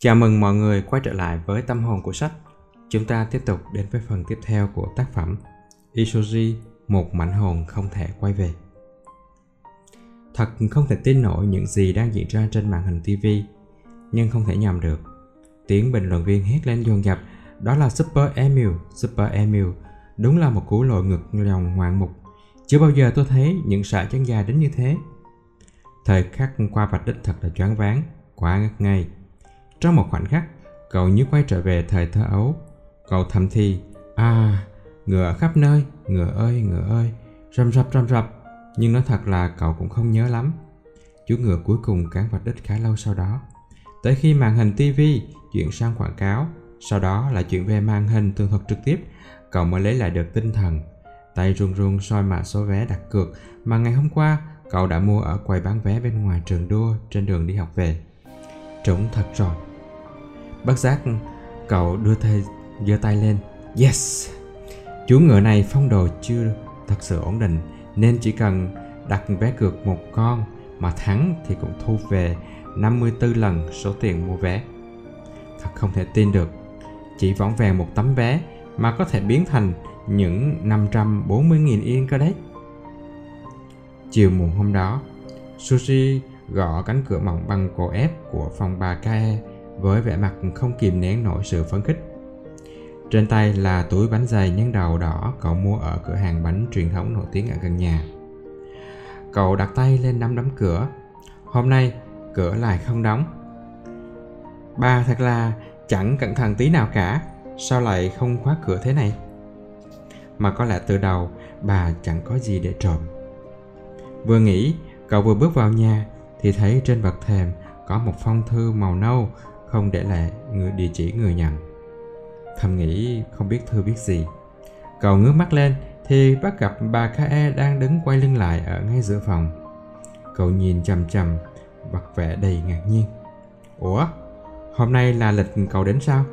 Chào mừng mọi người quay trở lại với tâm hồn của sách. Chúng ta tiếp tục đến với phần tiếp theo của tác phẩm Isoji, một mảnh hồn không thể quay về. Thật không thể tin nổi những gì đang diễn ra trên màn hình TV, nhưng không thể nhầm được. Tiếng bình luận viên hét lên dồn dập, đó là Super Emil, Super Emil, đúng là một cú lội ngực lòng ngoạn mục. Chưa bao giờ tôi thấy những sải chân dài đến như thế. Thời khắc qua vạch đích thật là choáng váng, quá ngất ngây trong một khoảnh khắc, cậu như quay trở về thời thơ ấu. Cậu thầm thì, à, ngựa khắp nơi, ngựa ơi, ngựa ơi, rầm rập rầm rập. Nhưng nói thật là cậu cũng không nhớ lắm. Chú ngựa cuối cùng cán vạch đích khá lâu sau đó. Tới khi màn hình TV chuyển sang quảng cáo, sau đó là chuyện về màn hình tường thuật trực tiếp, cậu mới lấy lại được tinh thần. Tay run run soi mã số vé đặt cược mà ngày hôm qua cậu đã mua ở quầy bán vé bên ngoài trường đua trên đường đi học về. Trúng thật rồi. Bất giác, cậu đưa tay giơ tay lên. Yes! Chú ngựa này phong đồ chưa thật sự ổn định, Nên chỉ cần đặt vé cược một con Mà thắng thì cũng thu về 54 lần số tiền mua vé. Thật không thể tin được. Chỉ võng vẹn một tấm vé Mà có thể biến thành những 540.000 yên cơ đấy. Chiều muộn hôm đó, Sushi gõ cánh cửa mỏng bằng cổ ép của phòng bà Kae với vẻ mặt không kìm nén nổi sự phấn khích. Trên tay là túi bánh dày nhân đầu đỏ cậu mua ở cửa hàng bánh truyền thống nổi tiếng ở gần nhà. Cậu đặt tay lên nắm đấm cửa. Hôm nay, cửa lại không đóng. Ba thật là chẳng cẩn thận tí nào cả, sao lại không khóa cửa thế này? Mà có lẽ từ đầu bà chẳng có gì để trộm. Vừa nghĩ, cậu vừa bước vào nhà thì thấy trên bậc thềm có một phong thư màu nâu không để lại người địa chỉ người nhận thầm nghĩ không biết thư biết gì. Cậu ngước mắt lên thì bắt gặp bà K.E. đang đứng quay lưng lại ở ngay giữa phòng. Cậu nhìn chằm chằm mặt vẻ đầy ngạc nhiên. Ủa hôm nay là lịch cậu đến sao?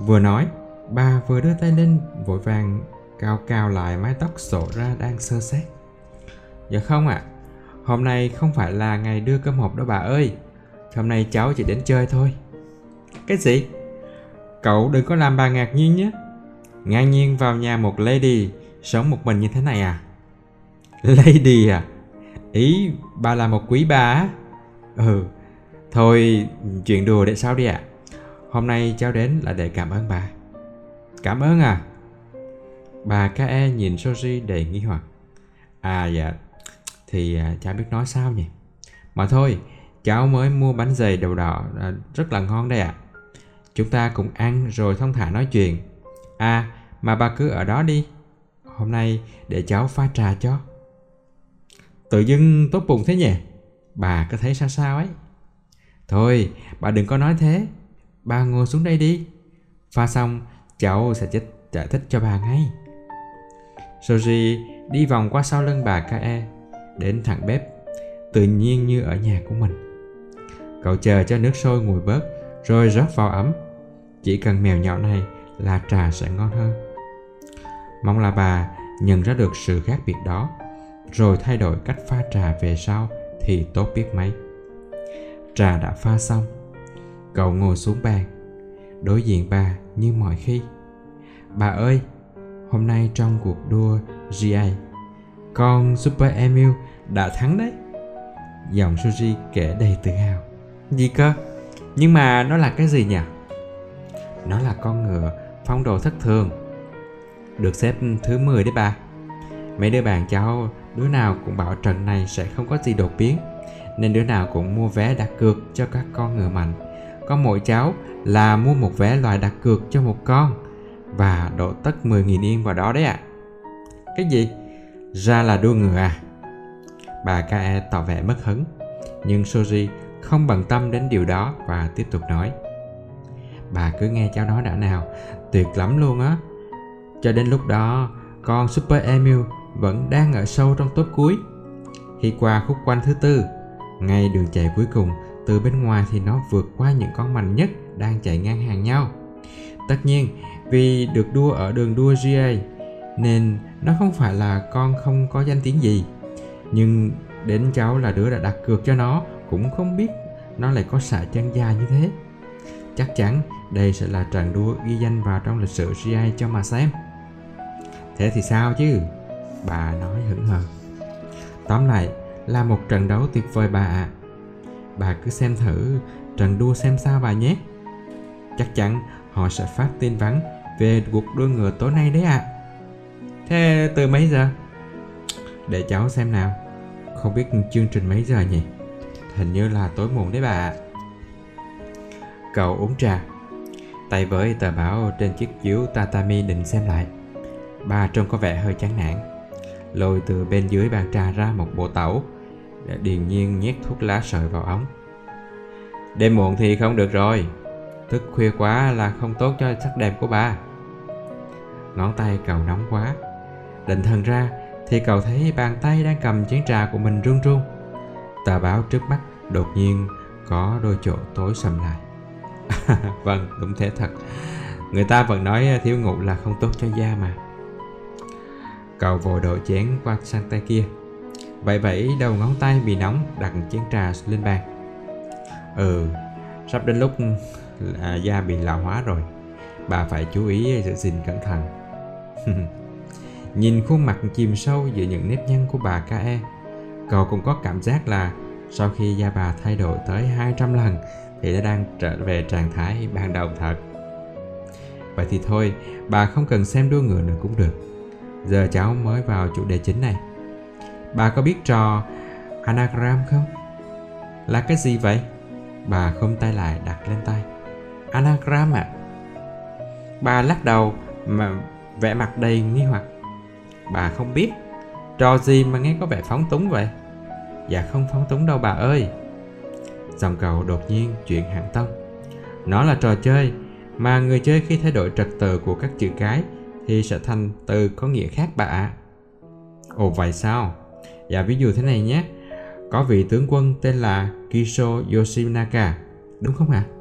Vừa nói bà vừa đưa tay lên vội vàng cao cao lại mái tóc sổ ra đang sơ xét. Dạ không ạ à, hôm nay không phải là ngày đưa cơm hộp đó bà ơi. Hôm nay cháu chỉ đến chơi thôi. Cái gì? Cậu đừng có làm bà ngạc nhiên nhé. Ngang nhiên vào nhà một lady Sống một mình như thế này à? Lady à? Ý bà là một quý bà á. Ừ Thôi chuyện đùa để sau đi ạ. À. Hôm nay cháu đến là để cảm ơn bà. Cảm ơn à? Bà K.E. nhìn Soji đầy nghi hoặc. À dạ. Thì à, cháu biết nói sao nhỉ? Mà thôi Cháu mới mua bánh dày đầu đỏ à, rất là ngon đây ạ. À. Chúng ta cùng ăn rồi thông thả nói chuyện. À, mà bà cứ ở đó đi. Hôm nay để cháu pha trà cho. Tự dưng tốt bụng thế nhỉ? Bà có thấy sao sao ấy? Thôi, bà đừng có nói thế. Bà ngồi xuống đây đi. Pha xong, cháu sẽ giải thích cho bà ngay. Soji đi vòng qua sau lưng bà Kae, đến thẳng bếp, tự nhiên như ở nhà của mình. Cậu chờ cho nước sôi nguội bớt rồi rót vào ấm. Chỉ cần mèo nhỏ này là trà sẽ ngon hơn. Mong là bà nhận ra được sự khác biệt đó rồi thay đổi cách pha trà về sau thì tốt biết mấy. Trà đã pha xong. Cậu ngồi xuống bàn, đối diện bà như mọi khi. Bà ơi, hôm nay trong cuộc đua GA, con Super Emil đã thắng đấy. Giọng Suzy kể đầy tự hào. Gì cơ? Nhưng mà nó là cái gì nhỉ? Nó là con ngựa phong độ thất thường Được xếp thứ 10 đấy bà Mấy đứa bạn cháu, Đứa nào cũng bảo trận này sẽ không có gì đột biến, Nên đứa nào cũng mua vé đặt cược cho các con ngựa mạnh Có mỗi cháu là mua một vé loại đặt cược cho một con Và độ tất 10.000 yên vào đó đấy ạ à. Cái gì? Ra là đua ngựa à? Bà Kae tỏ vẻ mất hứng, Nhưng Soji không bận tâm đến điều đó và tiếp tục nói. Bà cứ nghe cháu nói đã nào, tuyệt lắm luôn á. Cho đến lúc đó, con super emil vẫn đang ở sâu trong top cuối. Khi qua khúc quanh thứ tư, ngay đường chạy cuối cùng, từ bên ngoài thì nó vượt qua những con mạnh nhất đang chạy ngang hàng nhau. Tất nhiên, vì được đua ở đường đua GA nên nó không phải là con không có danh tiếng gì. Nhưng đến cháu là đứa đã đặt cược cho nó cũng không biết nó lại có xạ chân dài như thế Chắc chắn đây sẽ là trận đua ghi danh vào trong lịch sử GI cho mà xem. Thế thì sao chứ? Bà nói hững hờ. Tóm lại, là một trận đấu tuyệt vời bà ạ. À. Bà cứ xem thử, trận đua xem sao bà nhé. Chắc chắn họ sẽ phát tin vắn về cuộc đua ngựa tối nay đấy ạ. À. Thế từ mấy giờ? Để cháu xem nào. Không biết chương trình mấy giờ nhỉ? Hình như là tối muộn đấy bà ạ. Cậu uống trà. Tay với tờ báo trên chiếc chiếu tatami định xem lại. Bà trông có vẻ hơi chán nản. Lôi từ bên dưới bàn trà ra một bộ tẩu. Để điền nhiên nhét thuốc lá sợi vào ống. Đêm muộn thì không được rồi. Thức khuya quá là không tốt cho sắc đẹp của bà. Ngón tay cậu nóng quá. Định thần ra thì cậu thấy bàn tay đang cầm chén trà của mình run run tà báo trước mắt đột nhiên có đôi chỗ tối sầm lại. vâng, đúng thế thật. Người ta vẫn nói à, thiếu ngủ là không tốt cho da mà. Cậu vội đổ chén qua sang tay kia. Vậy vậy đầu ngón tay bị nóng đặt chén trà lên bàn. Ừ, sắp đến lúc là da bị lão hóa rồi. Bà phải chú ý giữ gìn cẩn thận. Nhìn khuôn mặt chìm sâu giữa những nếp nhăn của bà ca e Cậu cũng có cảm giác là sau khi da bà thay đổi tới 200 lần thì đã đang trở về trạng thái ban đầu thật. Vậy thì thôi, bà không cần xem đua ngựa nữa cũng được. Giờ cháu mới vào chủ đề chính này. Bà có biết trò anagram không? Là cái gì vậy? Bà không tay lại đặt lên tay. Anagram ạ. À? Bà lắc đầu mà vẻ mặt đầy nghi hoặc. Bà không biết. Trò gì mà nghe có vẻ phóng túng vậy? Dạ không phóng túng đâu bà ơi. Dòng cầu đột nhiên chuyện hạng tông. Nó là trò chơi mà người chơi khi thay đổi trật tự của các chữ cái thì sẽ thành từ có nghĩa khác bà ạ. Ồ vậy sao? Dạ ví dụ thế này nhé. Có vị tướng quân tên là Kisho Yoshinaka, đúng không ạ? À?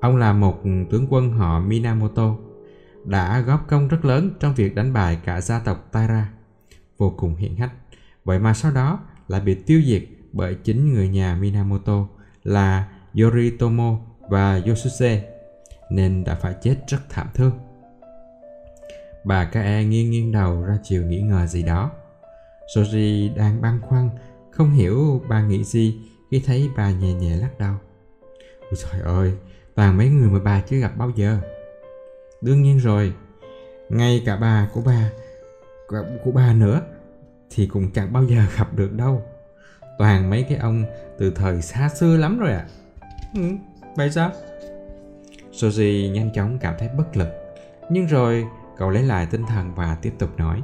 Ông là một tướng quân họ Minamoto, đã góp công rất lớn trong việc đánh bại cả gia tộc Taira, vô cùng hiển hách. Vậy mà sau đó lại bị tiêu diệt bởi chính người nhà Minamoto là Yoritomo và Yosuke, nên đã phải chết rất thảm thương. Bà Kae nghiêng nghiêng đầu ra chiều nghĩ ngờ gì đó. Soji đang băn khoăn, không hiểu bà nghĩ gì khi thấy bà nhẹ nhẹ lắc đầu. Ôi trời ơi, toàn mấy người mà bà chưa gặp bao giờ. Đương nhiên rồi, ngay cả bà của bà, của bà nữa, thì cũng chẳng bao giờ gặp được đâu. Toàn mấy cái ông từ thời xa xưa lắm rồi ạ. À. Ừ, vậy sao? Soji nhanh chóng cảm thấy bất lực. Nhưng rồi cậu lấy lại tinh thần và tiếp tục nói.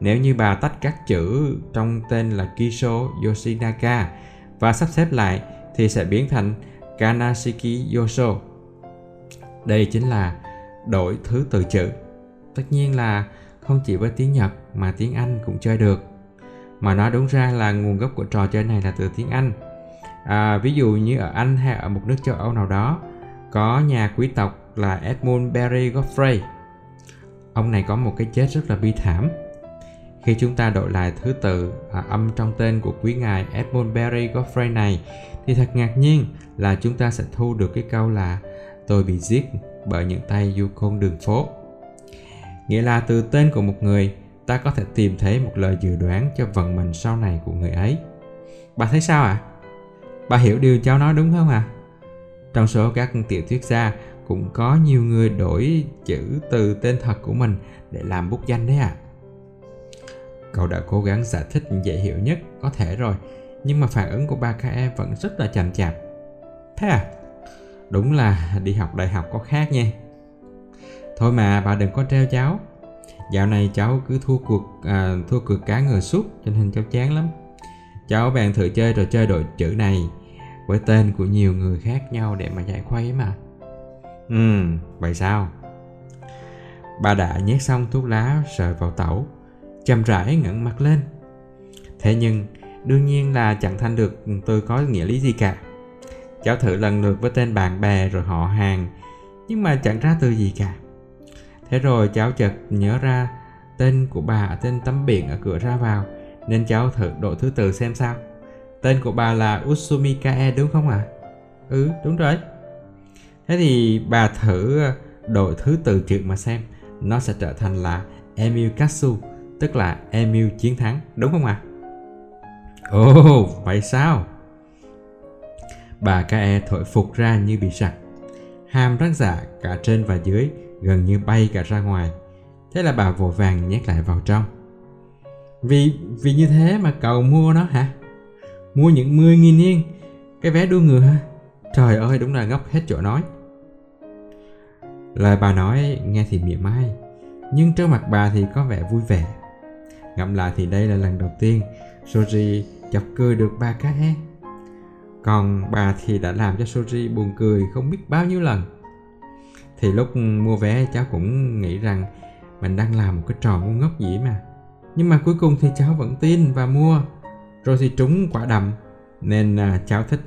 Nếu như bà tách các chữ trong tên là Kisho Yoshinaka và sắp xếp lại thì sẽ biến thành Kanashiki Yosho. Đây chính là đổi thứ từ chữ. Tất nhiên là không chỉ với tiếng Nhật mà tiếng Anh cũng chơi được. Mà nói đúng ra là nguồn gốc của trò chơi này là từ tiếng Anh. À, ví dụ như ở Anh hay ở một nước châu Âu nào đó, có nhà quý tộc là Edmund Barry Godfrey. Ông này có một cái chết rất là bi thảm. Khi chúng ta đổi lại thứ tự à, âm trong tên của quý ngài Edmund Barry Godfrey này thì thật ngạc nhiên là chúng ta sẽ thu được cái câu là tôi bị giết bởi những tay du côn đường phố. Nghĩa là từ tên của một người ta có thể tìm thấy một lời dự đoán cho vận mệnh sau này của người ấy. Bà thấy sao ạ? À? Bà hiểu điều cháu nói đúng không ạ? À? Trong số các tiểu thuyết gia cũng có nhiều người đổi chữ từ tên thật của mình để làm bút danh đấy ạ. À. Cậu đã cố gắng giải thích dễ hiểu nhất có thể rồi, nhưng mà phản ứng của ba Kae vẫn rất là chậm chạp. Thế à? Đúng là đi học đại học có khác nha. Thôi mà bà đừng có treo cháu. Dạo này cháu cứ thua cuộc à, thua cược cá ngờ suốt cho nên cháu chán lắm. Cháu bèn thử chơi trò chơi đội chữ này với tên của nhiều người khác nhau để mà giải khuây mà. Ừ, vậy sao? Bà đã nhét xong thuốc lá sợi vào tẩu, chậm rãi ngẩng mặt lên. Thế nhưng, đương nhiên là chẳng thành được tôi có nghĩa lý gì cả. Cháu thử lần lượt với tên bạn bè rồi họ hàng, nhưng mà chẳng ra từ gì cả. Thế rồi cháu chợt nhớ ra tên của bà ở trên tấm biển ở cửa ra vào, nên cháu thử đổi thứ tự xem sao. Tên của bà là Usumikae đúng không ạ? À? Ừ, đúng rồi. thế thì bà thử đổi thứ tự chữ mà xem nó sẽ trở thành là Emil Katsu tức là Emil chiến thắng đúng không ạ à? ồ oh, vậy sao bà Kae thổi phục ra như bị sặc hàm răng giả cả trên và dưới gần như bay cả ra ngoài. Thế là bà vội vàng nhét lại vào trong. Vì vì như thế mà cậu mua nó hả? Mua những 10 nghìn yên, cái vé đua ngựa hả? Trời ơi, đúng là ngốc hết chỗ nói. Lời bà nói nghe thì mỉa mai, nhưng trước mặt bà thì có vẻ vui vẻ. Ngẫm lại thì đây là lần đầu tiên Soji chọc cười được ba cá e còn bà thì đã làm cho Soji buồn cười không biết bao nhiêu lần thì lúc mua vé, cháu cũng nghĩ rằng mình đang làm một cái trò ngu ngốc gì mà. Nhưng mà cuối cùng thì cháu vẫn tin và mua. Rồi thì trúng quả đầm. Nên à, cháu thích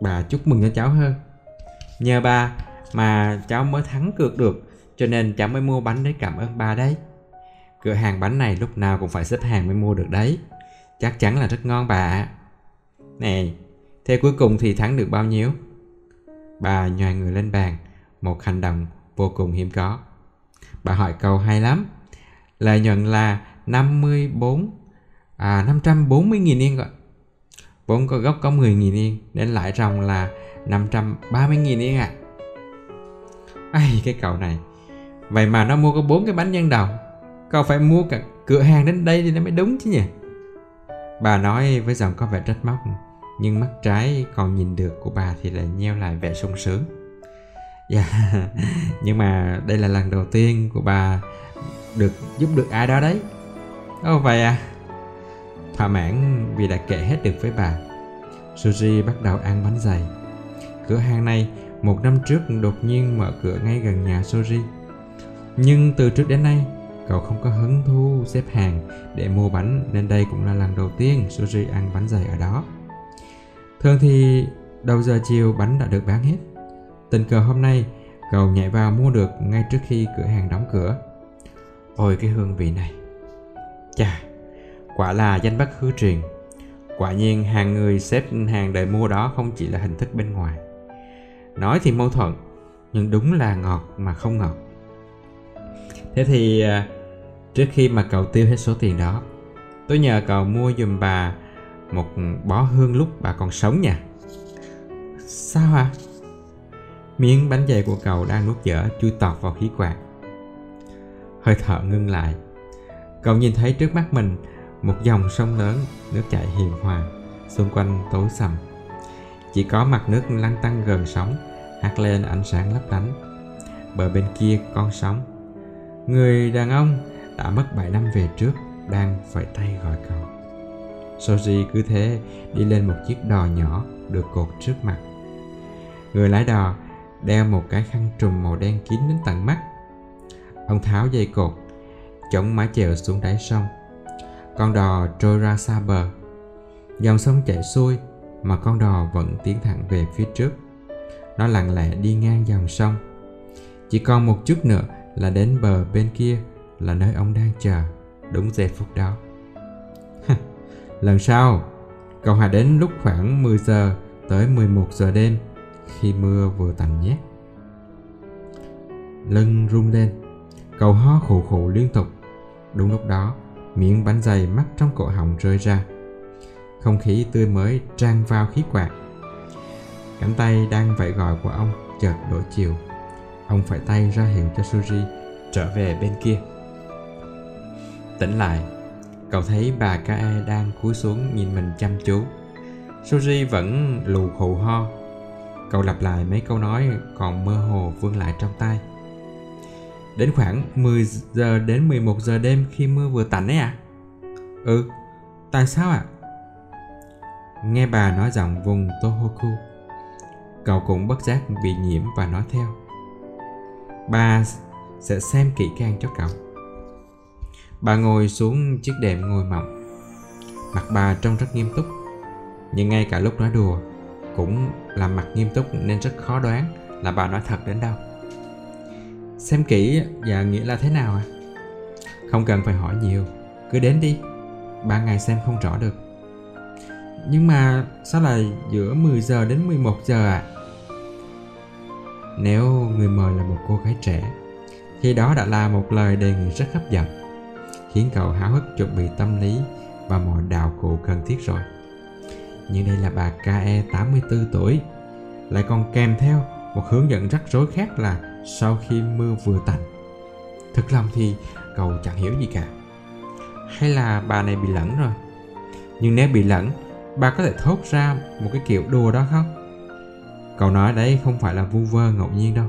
bà chúc mừng cho cháu hơn. Nhờ bà mà cháu mới thắng cược được, cho nên cháu mới mua bánh để cảm ơn bà đấy. Cửa hàng bánh này lúc nào cũng phải xếp hàng mới mua được đấy. Chắc chắn là rất ngon bà ạ. Nè thế cuối cùng thì thắng được bao nhiêu? Bà nhòi người lên bàn một hành động vô cùng hiếm có. Bà hỏi câu hay lắm. Lợi nhuận là 54 à 540 nghìn yên gọi vốn có gốc có 10 nghìn yên, đến lãi ròng là 530 nghìn yên ạ. À. ai cái cậu này. Vậy mà nó mua có bốn cái bánh nhân đầu. Cậu phải mua cả cửa hàng đến đây thì nó mới đúng chứ nhỉ? Bà nói với giọng có vẻ trách móc, nhưng mắt trái còn nhìn được của bà thì lại nheo lại vẻ sung sướng dạ. Yeah. nhưng mà đây là lần đầu tiên của bà được giúp được ai đó đấy. Ồ oh, vậy à? Thỏa mãn vì đã kể hết được với bà. Suzy bắt đầu ăn bánh dày. Cửa hàng này một năm trước đột nhiên mở cửa ngay gần nhà Suzy. Nhưng từ trước đến nay cậu không có hứng thú xếp hàng để mua bánh nên đây cũng là lần đầu tiên Suzy ăn bánh dày ở đó. Thường thì đầu giờ chiều bánh đã được bán hết tình cờ hôm nay cậu nhảy vào mua được ngay trước khi cửa hàng đóng cửa. Ôi cái hương vị này. Chà quả là danh bất hư truyền. Quả nhiên hàng người xếp hàng đợi mua đó không chỉ là hình thức bên ngoài. Nói thì mâu thuẫn nhưng đúng là ngọt mà không ngọt. Thế thì à, trước khi mà cậu tiêu hết số tiền đó tôi nhờ cậu mua giùm bà một bó hương lúc bà còn sống nha. Sao à miếng bánh dày của cậu đang nuốt dở, chui tọt vào khí quản. hơi thở ngưng lại. Cậu nhìn thấy trước mắt mình một dòng sông lớn, nước chảy hiền hòa, xung quanh tối sầm. Chỉ có mặt nước lăn tăng gần sóng, hắt lên ánh sáng lấp lánh. Bờ bên kia con sóng. Người đàn ông đã mất 7 năm về trước, đang phải tay gọi cậu. Soji cứ thế đi lên một chiếc đò nhỏ được cột trước mặt. Người lái đò đeo một cái khăn trùm màu đen kín đến tận mắt. Ông tháo dây cột, chống mái chèo xuống đáy sông. Con đò trôi ra xa bờ. Dòng sông chảy xuôi, mà con đò vẫn tiến thẳng về phía trước. Nó lặng lẽ đi ngang dòng sông. Chỉ còn một chút nữa là đến bờ bên kia là nơi ông đang chờ, đúng giây phút đó. Lần sau, cậu hãy đến lúc khoảng 10 giờ tới 11 giờ đêm khi mưa vừa tạnh nhé. Lưng rung lên cậu ho khủ khủ liên tục. Đúng lúc đó miệng bánh dày mắc trong cổ họng rơi ra. Không khí tươi mới tràn vào khí quạt. Cánh tay đang vẫy gọi của ông chợt đổi chiều. Ông phải tay ra hiệu cho suji trở về bên kia. Tỉnh lại, cậu thấy bà Kae đang cúi xuống nhìn mình chăm chú. Suji vẫn lù khù ho cậu lặp lại mấy câu nói còn mơ hồ vương lại trong tay Đến khoảng 10 giờ đến 11 giờ đêm khi mưa vừa tạnh ấy à? Ừ, tại sao ạ? À? Nghe bà nói giọng vùng Tohoku Cậu cũng bất giác bị nhiễm và nói theo Bà sẽ xem kỹ càng cho cậu Bà ngồi xuống chiếc đệm ngồi mỏng Mặt bà trông rất nghiêm túc Nhưng ngay cả lúc nói đùa cũng làm mặt nghiêm túc nên rất khó đoán là bà nói thật đến đâu Xem kỹ và nghĩa là thế nào à? Không cần phải hỏi nhiều, cứ đến đi. Ba ngày xem không rõ được. Nhưng mà sao là giữa 10 giờ đến 11 giờ à? nếu người mời là một cô gái trẻ thì đó đã là một lời đề nghị rất hấp dẫn khiến cậu háo hức chuẩn bị tâm lý và mọi đạo cụ cần thiết rồi nhưng đây là bà KE 84 tuổi. Lại còn kèm theo một hướng dẫn rắc rối khác là sau khi mưa vừa tạnh, thực lòng thì cậu chẳng hiểu gì cả. Hay là bà này bị lẫn rồi? Nhưng nếu bị lẫn, bà có thể thốt ra một cái kiểu đùa đó không? Cậu nói đấy không phải là vu vơ ngẫu nhiên đâu,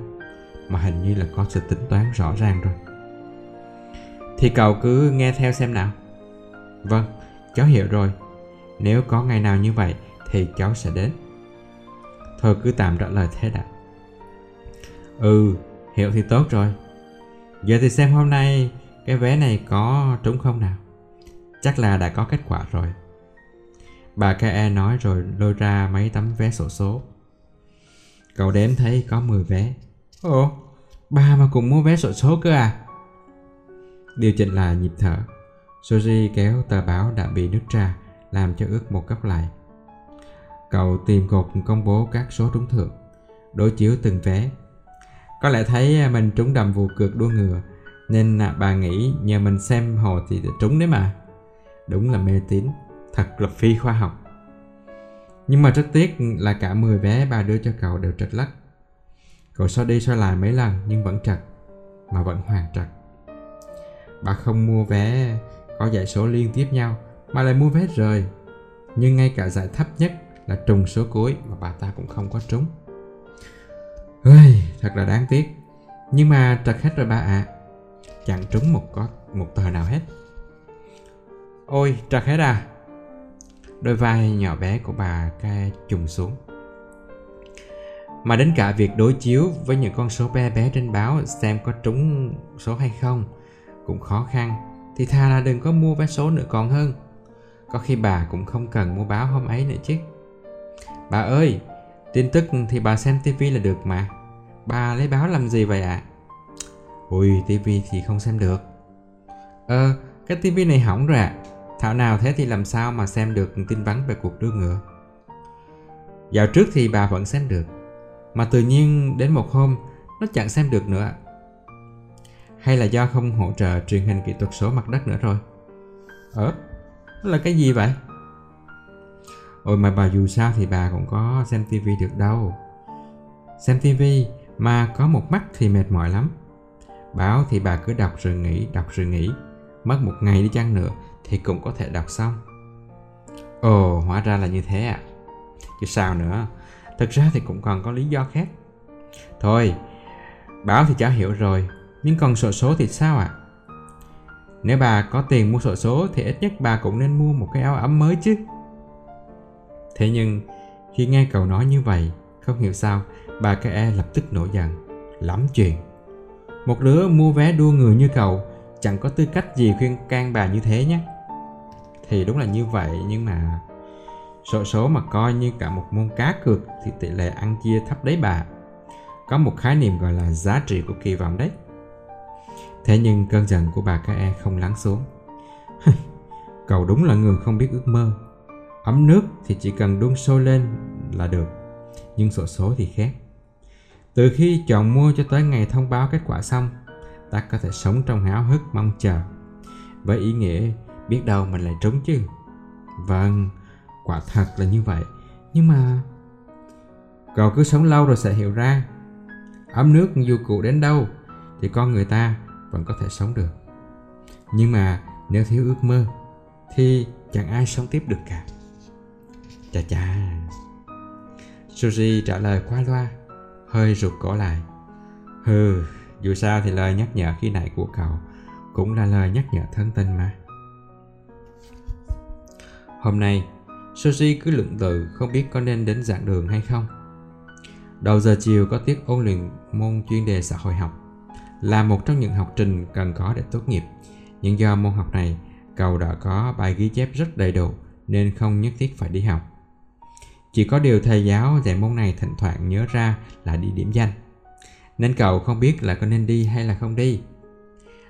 mà hình như là có sự tính toán rõ ràng rồi. Thì cậu cứ nghe theo xem nào. Vâng cháu hiểu rồi nếu có ngày nào như vậy, thì cháu sẽ đến. Thôi cứ tạm trả lời thế đã. Ừ hiểu thì tốt rồi. Giờ thì xem hôm nay cái vé này có trúng không nào? Chắc là đã có kết quả rồi. Bà KE nói rồi lôi ra mấy tấm vé sổ số. Cậu đếm thấy có 10 vé. Ồ, bà mà cũng mua vé sổ số cơ à? Điều chỉnh lại nhịp thở. Soji kéo tờ báo đã bị nứt ra làm cho ướt một góc lại. Cậu tìm cột công bố các số trúng thưởng, đối chiếu từng vé. Có lẽ thấy à, mình trúng đầm vụ cược đua ngựa, nên à, bà nghĩ nhờ mình xem hồ thì trúng đấy mà. Đúng là mê tín, thật là phi khoa học. Nhưng mà rất tiếc là cả 10 vé bà đưa cho cậu đều trật lắc. Cậu so đi so lại mấy lần nhưng vẫn trật, mà vẫn hoàn trật. Bà không mua vé, có giải số liên tiếp nhau mà lại mua vé rời. Nhưng ngay cả giải thấp nhất là trùng số cuối mà bà ta cũng không có trúng. Ơi, thật là đáng tiếc. Nhưng mà trật hết rồi bà ạ. À. chẳng trúng một có một tờ nào hết? Ôi trật hết à? Đôi vai nhỏ bé của bà ca trùng xuống. Mà đến cả việc đối chiếu với những con số bé bé trên báo xem có trúng số hay không cũng khó khăn. Thì thà là đừng có mua vé số nữa còn hơn có khi bà cũng không cần mua báo hôm ấy nữa chứ. Bà ơi, tin tức thì bà xem tivi là được mà. Bà lấy báo làm gì vậy ạ? À? ui tivi thì không xem được. Ờ cái tivi này hỏng rồi ạ. À. thảo nào thế thì làm sao mà xem được tin vắn về cuộc đua ngựa? Dạo trước thì bà vẫn xem được, mà tự nhiên đến một hôm nó chẳng xem được nữa hay là do không hỗ trợ truyền hình kỹ thuật số mặt đất nữa rồi? Ờ nó là cái gì vậy? Ôi, mà bà dù sao thì bà cũng có xem tivi được đâu. Xem tivi mà có một mắt thì mệt mỏi lắm. Báo thì bà cứ đọc rồi nghỉ đọc rồi nghỉ mất một ngày đi chăng nữa thì cũng có thể đọc xong. Ồ, hóa ra là như thế à? Chứ sao nữa? Thực ra thì cũng còn có lý do khác. Thôi, báo thì cháu hiểu rồi, nhưng còn sổ số thì sao ạ? à? Nếu bà có tiền mua sổ số thì ít nhất bà cũng nên mua một cái áo ấm mới chứ. Thế nhưng, khi nghe cậu nói như vậy, không hiểu sao bà cái e lập tức nổi giận. Lắm chuyện. Một đứa mua vé đua người như cậu, chẳng có tư cách gì khuyên can bà như thế nhé. Thì đúng là như vậy, nhưng mà sổ số mà coi như cả một môn cá cược thì tỷ lệ ăn chia thấp đấy bà. Có một khái niệm gọi là giá trị của kỳ vọng đấy thế nhưng cơn giận của bà ca e không lắng xuống. Cậu đúng là người không biết ước mơ. Ấm nước thì chỉ cần đun sôi lên là được, nhưng sổ số thì khác. Từ khi chọn mua cho tới ngày thông báo kết quả xong, ta có thể sống trong háo hức, mong chờ. Với ý nghĩa, biết đâu mình lại trúng chứ. Vâng quả thật là như vậy. Nhưng mà cậu cứ sống lâu rồi sẽ hiểu ra. Ấm nước dù cụ đến đâu thì con người ta vẫn có thể sống được. Nhưng mà nếu thiếu ước mơ, thì chẳng ai sống tiếp được cả. Chà chà. Suzy trả lời qua loa, hơi rụt cổ lại. Hừ, dù sao thì lời nhắc nhở khi nãy của cậu cũng là lời nhắc nhở thân tình mà. Hôm nay, suzy cứ lưỡng lự không biết có nên đến giảng đường hay không. Đầu giờ chiều có tiết ôn luyện môn chuyên đề xã hội học là một trong những học trình cần có để tốt nghiệp. Nhưng do môn học này, cậu đã có bài ghi chép rất đầy đủ nên không nhất thiết phải đi học. Chỉ có điều thầy giáo dạy môn này thỉnh thoảng nhớ ra là đi điểm danh. Nên cậu không biết là có nên đi hay là không đi.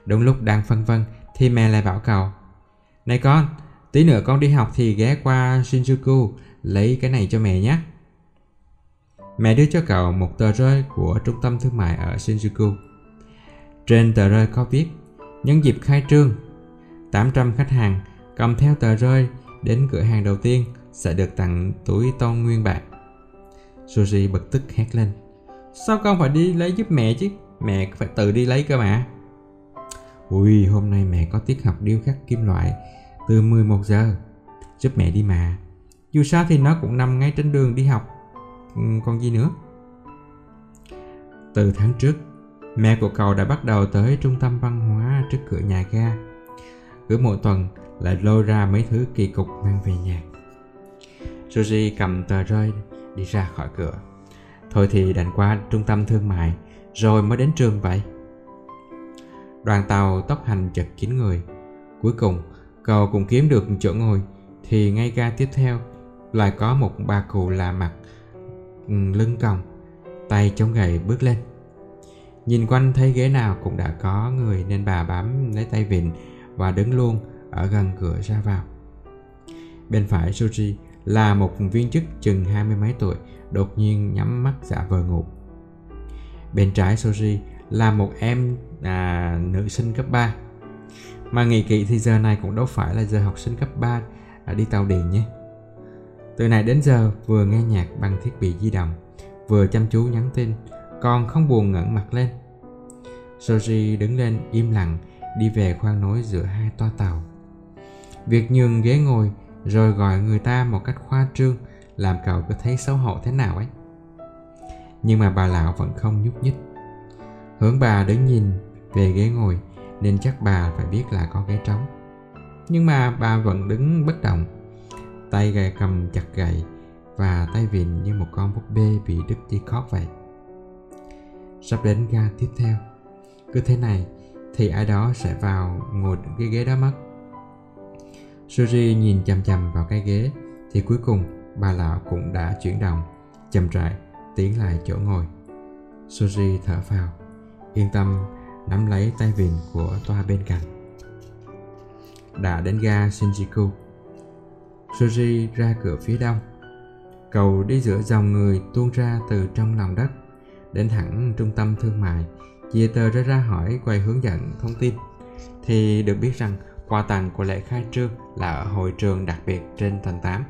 Đúng lúc đang phân vân thì mẹ lại bảo cậu Này con, Tí nữa con đi học thì ghé qua Shinjuku lấy cái này cho mẹ nhé. Mẹ đưa cho cậu một tờ rơi của trung tâm thương mại ở Shinjuku. Trên tờ rơi có viết Nhân dịp khai trương 800 khách hàng cầm theo tờ rơi đến cửa hàng đầu tiên sẽ được tặng túi tôn nguyên bạc. Suzy bực tức hét lên. Sao con phải đi lấy giúp mẹ chứ? Mẹ phải tự đi lấy cơ mà. Ui, hôm nay mẹ có tiết học điêu khắc kim loại từ 11 giờ. Giúp mẹ đi mà. Dù sao thì nó cũng nằm ngay trên đường đi học. Ừ, còn gì nữa? Từ tháng trước, mẹ của cậu đã bắt đầu tới trung tâm văn hóa trước cửa nhà ga. Cứ mỗi tuần lại lôi ra mấy thứ kỳ cục mang về nhà. Suzy cầm tờ rơi đi ra khỏi cửa. Thôi thì đành qua trung tâm thương mại rồi mới đến trường vậy. Đoàn tàu tốc hành chật kín người. Cuối cùng, cậu cũng kiếm được chỗ ngồi thì ngay ga tiếp theo lại có một bà cụ lạ mặt ừ, lưng còng tay chống gậy bước lên nhìn quanh thấy ghế nào cũng đã có người nên bà bám lấy tay vịn và đứng luôn ở gần cửa ra vào. Bên phải Suji là một viên chức chừng hai mươi mấy tuổi đột nhiên nhắm mắt giả vờ ngủ. Bên trái Suji là một em à, nữ sinh cấp 3 mà nghĩ kỹ thì giờ này cũng đâu phải là giờ học sinh cấp 3 à, đi tàu điện nhé. Từ này đến giờ vừa nghe nhạc bằng thiết bị di động vừa chăm chú nhắn tin còn không buồn ngẩng mặt lên. Soji đứng lên im lặng, đi về khoang nối giữa hai toa tàu. Việc nhường ghế ngồi rồi gọi người ta một cách khoa trương làm cậu có thấy xấu hổ thế nào ấy. Nhưng mà bà lão vẫn không nhúc nhích. Hướng bà đứng nhìn về ghế ngồi nên chắc bà phải biết là có ghế trống. Nhưng mà bà vẫn đứng bất động, tay gầy cầm chặt gậy và tay vịn như một con búp bê bị đứt dây cót vậy sắp đến ga tiếp theo. Cứ thế này thì ai đó sẽ vào ngồi cái ghế đó mất. Suri nhìn chằm chằm vào cái ghế, thì cuối cùng bà lão cũng đã chuyển động, chậm rãi tiến lại chỗ ngồi. Suri thở phào, yên tâm, nắm lấy tay vịn của toa bên cạnh. Đã đến ga Shinjuku. Suri ra cửa phía đông. Cầu đi giữa dòng người tuôn ra từ trong lòng đất đến thẳng trung tâm thương mại chia tờ ra ra hỏi quầy hướng dẫn thông tin thì được biết rằng, quà tặng của lễ khai trương là ở hội trường đặc biệt trên tầng 8.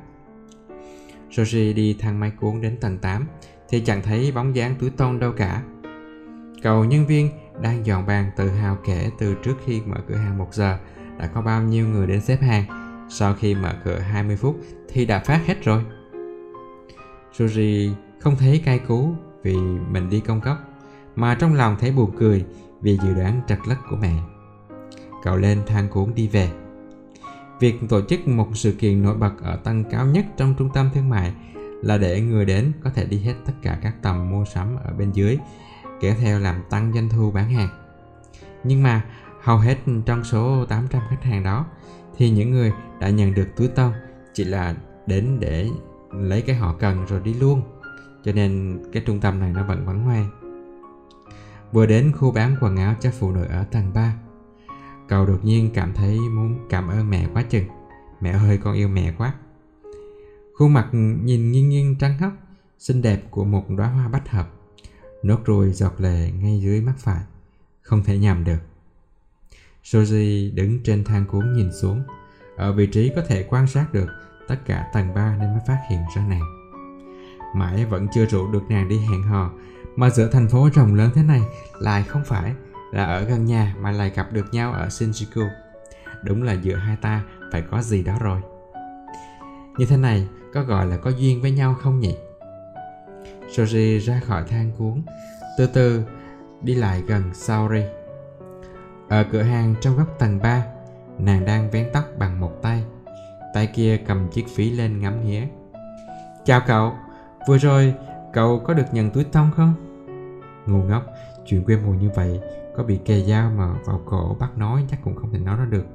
Soji đi thang máy cuốn đến tầng 8 thì chẳng thấy bóng dáng túi tôn đâu cả. Cậu nhân viên đang dọn bàn tự hào kể từ trước khi mở cửa hàng 1 giờ đã có bao nhiêu người đến xếp hàng. Sau khi mở cửa 20 phút thì đã phát hết rồi. Suji không thấy cay cú vì mình đi công cấp mà trong lòng thấy buồn cười vì dự đoán trật lất của mẹ. Cậu lên thang cuốn đi về. Việc tổ chức một sự kiện nổi bật ở tầng cao nhất trong trung tâm thương mại là để người đến có thể đi hết tất cả các tầm mua sắm ở bên dưới, kéo theo làm tăng doanh thu bán hàng. Nhưng mà hầu hết trong số 800 khách hàng đó thì những người đã nhận được túi tông chỉ là đến để lấy cái họ cần rồi đi luôn cho nên cái trung tâm này nó vẫn vắng hoe vừa đến khu bán quần áo cho phụ nữ ở tầng 3 cậu đột nhiên cảm thấy muốn cảm ơn mẹ quá chừng. Mẹ ơi, con yêu mẹ quá. Khuôn mặt nhìn nghiêng nghiêng trắng hốc, xinh đẹp của một đóa hoa bách hợp. Nốt ruồi giọt lệ ngay dưới mắt phải, không thể nhầm được. Soji đứng trên thang cuốn nhìn xuống, ở vị trí có thể quan sát được tất cả tầng 3 nên mới phát hiện ra nàng mãi vẫn chưa rủ được nàng đi hẹn hò mà giữa thành phố rộng lớn thế này lại không phải là ở gần nhà mà lại gặp được nhau ở Shinjuku. Đúng là giữa hai ta phải có gì đó rồi. Như thế này có gọi là có duyên với nhau không nhỉ? Soji ra khỏi thang cuốn, từ từ đi lại gần Saori. Ở cửa hàng trong góc tầng 3, nàng đang vén tóc bằng một tay, tay kia cầm chiếc phí lên ngắm nghía. Chào cậu, Vừa rồi, cậu có được nhận túi tông không? Ngu ngốc, chuyện quê mùa như vậy, có bị kề dao mà vào cổ bắt nói chắc cũng không thể nói ra được.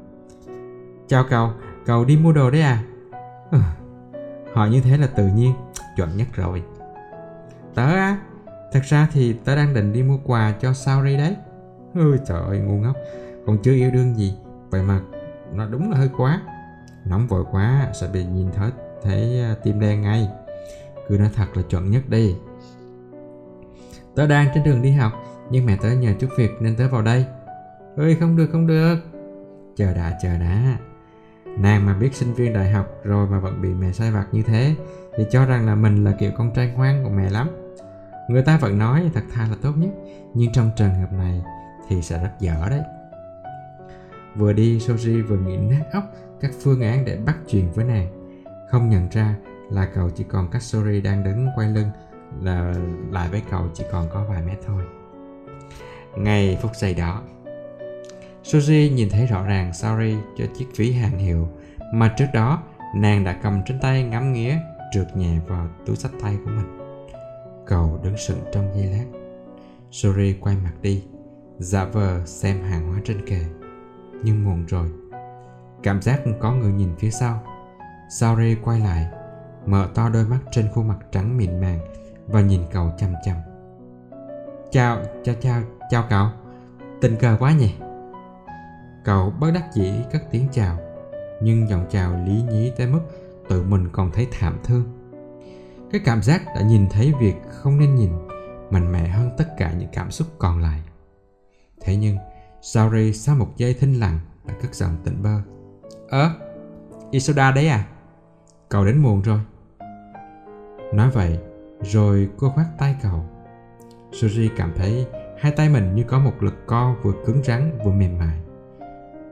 Chào cậu, cậu đi mua đồ đấy à? Ừ, hỏi như thế là tự nhiên, chuẩn nhất rồi. Tớ á, thật ra thì tớ đang định đi mua quà cho Sauri đấy. Ôi trời ơi, ngu ngốc, còn chưa yêu đương gì, vậy mà nó đúng là hơi quá. Nóng vội quá, sẽ bị nhìn thấy thấy à, tim đen ngay cứ nói thật là chuẩn nhất đi. Tớ đang trên đường đi học, Nhưng mẹ tớ nhờ chút việc nên tớ vào đây. Ơi, không được không được. Chờ đã chờ đã. Nàng mà biết sinh viên đại học rồi mà vẫn bị mẹ sai vặt như thế, Thì cho rằng là mình là kiểu con trai ngoan của mẹ lắm. Người ta vẫn nói thật thà là tốt nhất, Nhưng trong trường hợp này thì sẽ rất dở đấy. Vừa đi, Soji vừa nghĩ nát óc các phương án để bắt chuyện với nàng. Không nhận ra là cầu chỉ còn cách Sori đang đứng quay lưng là lại với cầu chỉ còn có vài mét thôi Ngày phút giây đó Suzy nhìn thấy rõ ràng Sari cho chiếc ví hàng hiệu mà trước đó nàng đã cầm trên tay ngắm nghía trượt nhẹ vào túi sách tay của mình. Cậu đứng sững trong giây lát. Sori quay mặt đi, giả vờ xem hàng hóa trên kệ. Nhưng muộn rồi. Cảm giác có người nhìn phía sau. Sari quay lại, mở to đôi mắt trên khuôn mặt trắng mịn màng và nhìn cậu chăm chăm. Chào, chào, chào, chào cậu. Tình cờ quá nhỉ? Cậu bất đắc dĩ cất tiếng chào Nhưng giọng chào lý nhí tới mức tự mình còn thấy thảm thương Cái cảm giác đã nhìn thấy việc không nên nhìn Mạnh mẽ hơn tất cả những cảm xúc còn lại Thế nhưng Sari sau một giây thinh lặng đã cất giọng tỉnh bơ Ơ, Isoda đấy à? Cậu đến muộn rồi. Nói vậy, Rồi cô khoát tay cậu. Suri cảm thấy hai tay mình như có một lực co vừa cứng rắn vừa mềm mại.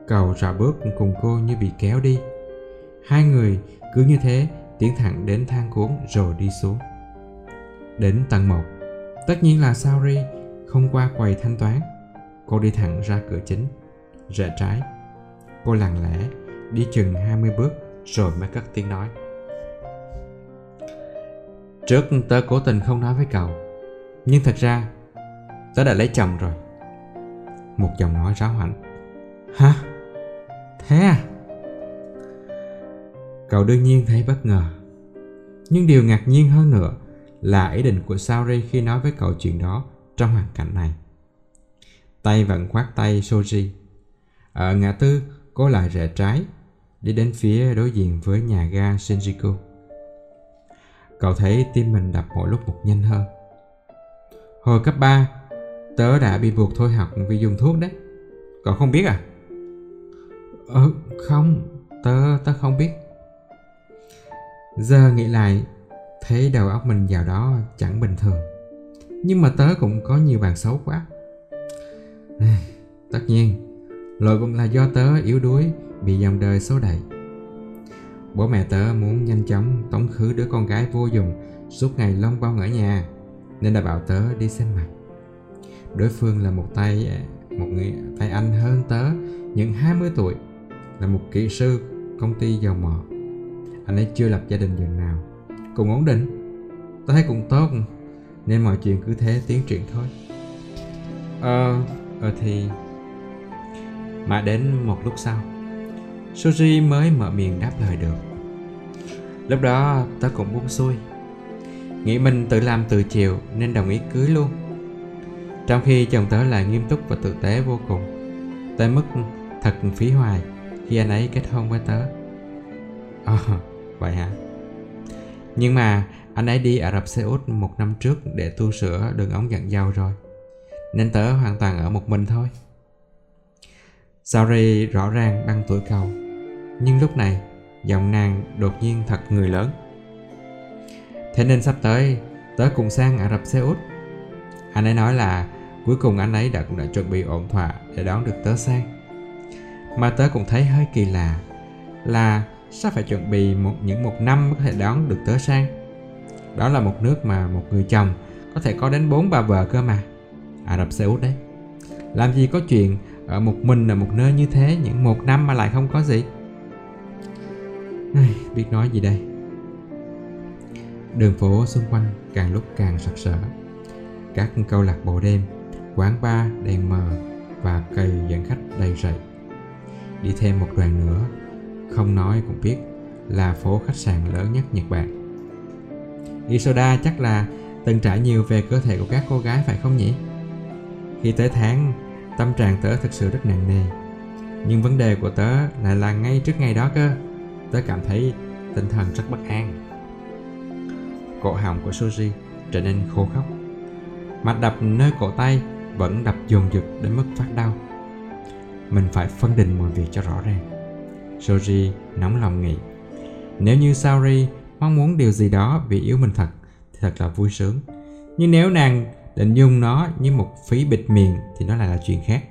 Cậu rào bước cùng cô như bị kéo đi. Hai người cứ như thế tiến thẳng đến thang cuốn rồi đi xuống. Đến tầng 1 Tất nhiên là Sauri không qua quầy thanh toán. Cô đi thẳng ra cửa chính, Rẽ trái. Cô lặng lẽ đi chừng 20 bước rồi mới cất tiếng nói. Trước tớ cố tình không nói với cậu Nhưng thật ra Tớ đã lấy chồng rồi Một giọng nói ráo hẳn Hả? Thế à? Cậu đương nhiên thấy bất ngờ. Nhưng điều ngạc nhiên hơn nữa là ý định của Saori khi nói với cậu chuyện đó trong hoàn cảnh này. Tay vẫn khoát tay Soji. Ở ngã tư, cô lại rẽ trái, đi đến phía đối diện với nhà ga Shinjuku. Cậu thấy tim mình đập mỗi lúc một nhanh hơn. Hồi cấp 3, tớ đã bị buộc thôi học vì dùng thuốc đấy. Cậu không biết à? Ờ, không, tớ, tớ không biết. Giờ nghĩ lại, thấy đầu óc mình vào đó chẳng bình thường. Nhưng mà tớ cũng có nhiều bạn xấu quá. Tất nhiên, lỗi vẫn là do tớ yếu đuối, bị dòng đời xấu đẩy. Bố mẹ tớ muốn nhanh chóng tống khứ đứa con gái vô dụng suốt ngày lông bông ở nhà, nên đã bảo tớ đi xem mặt. Đối phương là một tay một người tay anh hơn tớ những 20 tuổi là một kỹ sư công ty dầu mỏ. Anh ấy chưa lập gia đình dần nào cũng ổn định. Tôi thấy cũng tốt nên mọi chuyện cứ thế tiến triển thôi. Ờ ờ thì mà đến một lúc sau Suzy mới mở miệng đáp lời được. Lúc đó tớ cũng buông xuôi. Nghĩ mình tự làm tự chịu nên đồng ý cưới luôn. Trong khi chồng tớ là nghiêm túc và tử tế vô cùng Tới mức thật phí hoài khi anh ấy kết hôn với tớ. Ồ, ờ, vậy hả? Nhưng mà anh ấy đi Ả Rập Xê Út một năm trước để tu sửa đường ống dẫn dầu rồi Nên tớ hoàn toàn ở một mình thôi. Sauri rõ ràng đang tuổi cầu Nhưng lúc này giọng nàng đột nhiên thật người lớn. Thế nên sắp tới, tớ cùng sang Ả Rập Xê Út. Anh ấy nói là cuối cùng anh ấy đã cũng đã chuẩn bị ổn thỏa để đón được tớ sang. Mà tớ cũng thấy hơi kỳ lạ là sao phải chuẩn bị một, những một năm mới có thể đón được tớ sang. Đó là một nước mà một người chồng có thể có đến bốn bà vợ cơ mà. À, Ả Rập Xê Út đấy. Làm gì có chuyện ở một mình ở một nơi như thế những một năm mà lại không có gì? Ai, biết nói gì đây? Đường phố xung quanh càng lúc càng sặc sỡ. Các câu lạc bộ đêm quán bar đèn mờ và cây dẫn khách đầy rẫy. Đi thêm một đoàn nữa không nói cũng biết là phố khách sạn lớn nhất Nhật Bản. Isoda chắc là từng trải nhiều về cơ thể của các cô gái phải không nhỉ? Khi tới tháng, tâm trạng tớ thực sự rất nặng nề. Nhưng vấn đề của tớ lại là ngay trước ngày đó cơ. Tớ cảm thấy tinh thần rất bất an. Cổ họng của Suji trở nên khô khóc mạch đập nơi cổ tay vẫn đập dồn dập đến mức phát đau. Mình phải phân định mọi việc cho rõ ràng. Soji nóng lòng nghĩ, nếu như Saori mong muốn điều gì đó vì yêu mình thật, thì thật là vui sướng. Nhưng nếu nàng định dùng nó như một phí bịt miệng, thì nó lại là chuyện khác.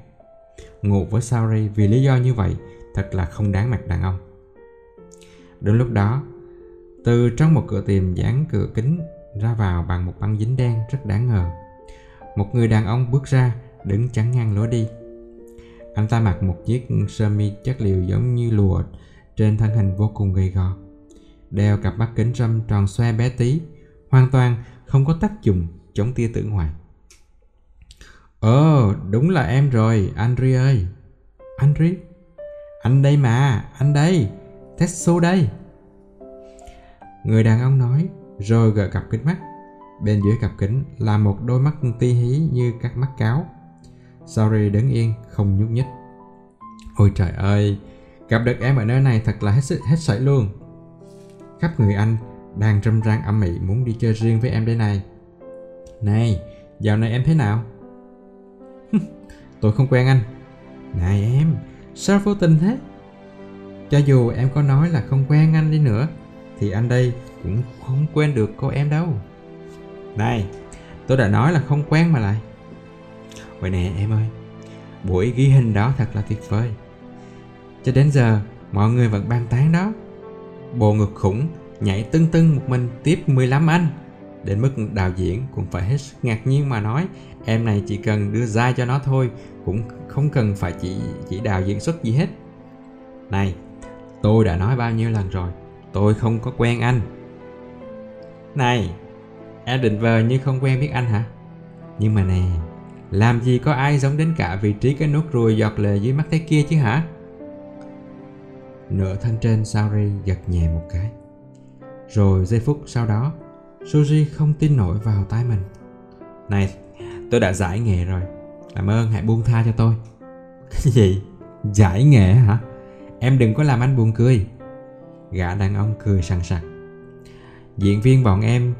Ngủ với Saori vì lý do như vậy thật là không đáng mặt đàn ông. Đến lúc đó từ trong một cửa tiệm dán cửa kính ra vào bằng một băng dính đen rất đáng ngờ một người đàn ông bước ra đứng chắn ngang lối đi anh ta mặc một chiếc sơ mi chất liệu giống như lụa trên thân hình vô cùng gầy gò đeo cặp mắt kính râm tròn xoe bé tí hoàn toàn không có tác dụng chống tia tử ngoại Ồ, đúng là em rồi, Andri ơi. Andri? Anh đây mà, anh đây. Tetsu đây. Người đàn ông nói, rồi gỡ cặp kính mắt. Bên dưới cặp kính là một đôi mắt ti hí như các mắt cáo. Sorry đứng yên, không nhúc nhích. Ôi trời ơi, gặp được em ở nơi này thật là hết sức hết sảy luôn. Khắp người anh đang râm ran ẩm mị muốn đi chơi riêng với em đây này. Này, dạo này em thế nào? Tôi không quen anh. Này em, sao vô tình thế? Cho dù em có nói là không quen anh đi nữa, thì anh đây cũng không quen được cô em đâu. Này, tôi đã nói là không quen mà lại. Vậy nè em ơi, buổi ghi hình đó thật là tuyệt vời. Cho đến giờ, mọi người vẫn bàn tán đó. Bộ ngực khủng nhảy tưng tưng một mình tiếp 15 anh. Đến mức đạo diễn cũng phải hết sức ngạc nhiên mà nói em này chỉ cần đưa dai cho nó thôi cũng không cần phải chỉ chỉ đạo diễn xuất gì hết này tôi đã nói bao nhiêu lần rồi? Tôi không có quen anh. Này, em định vờ như không quen biết anh hả? Nhưng mà nè, làm gì có ai giống đến cả vị trí cái nốt ruồi giọt lệ dưới mắt thế kia chứ hả? Nửa thân trên Saori giật nhẹ một cái. Rồi giây phút sau đó, suzy không tin nổi vào tai mình. Này, tôi đã giải nghệ rồi. Làm ơn, hãy buông tha cho tôi. Cái gì? Giải nghệ hả? Em đừng có làm anh buồn cười. Gã đàn ông cười sằng sặc. Diễn viên bọn em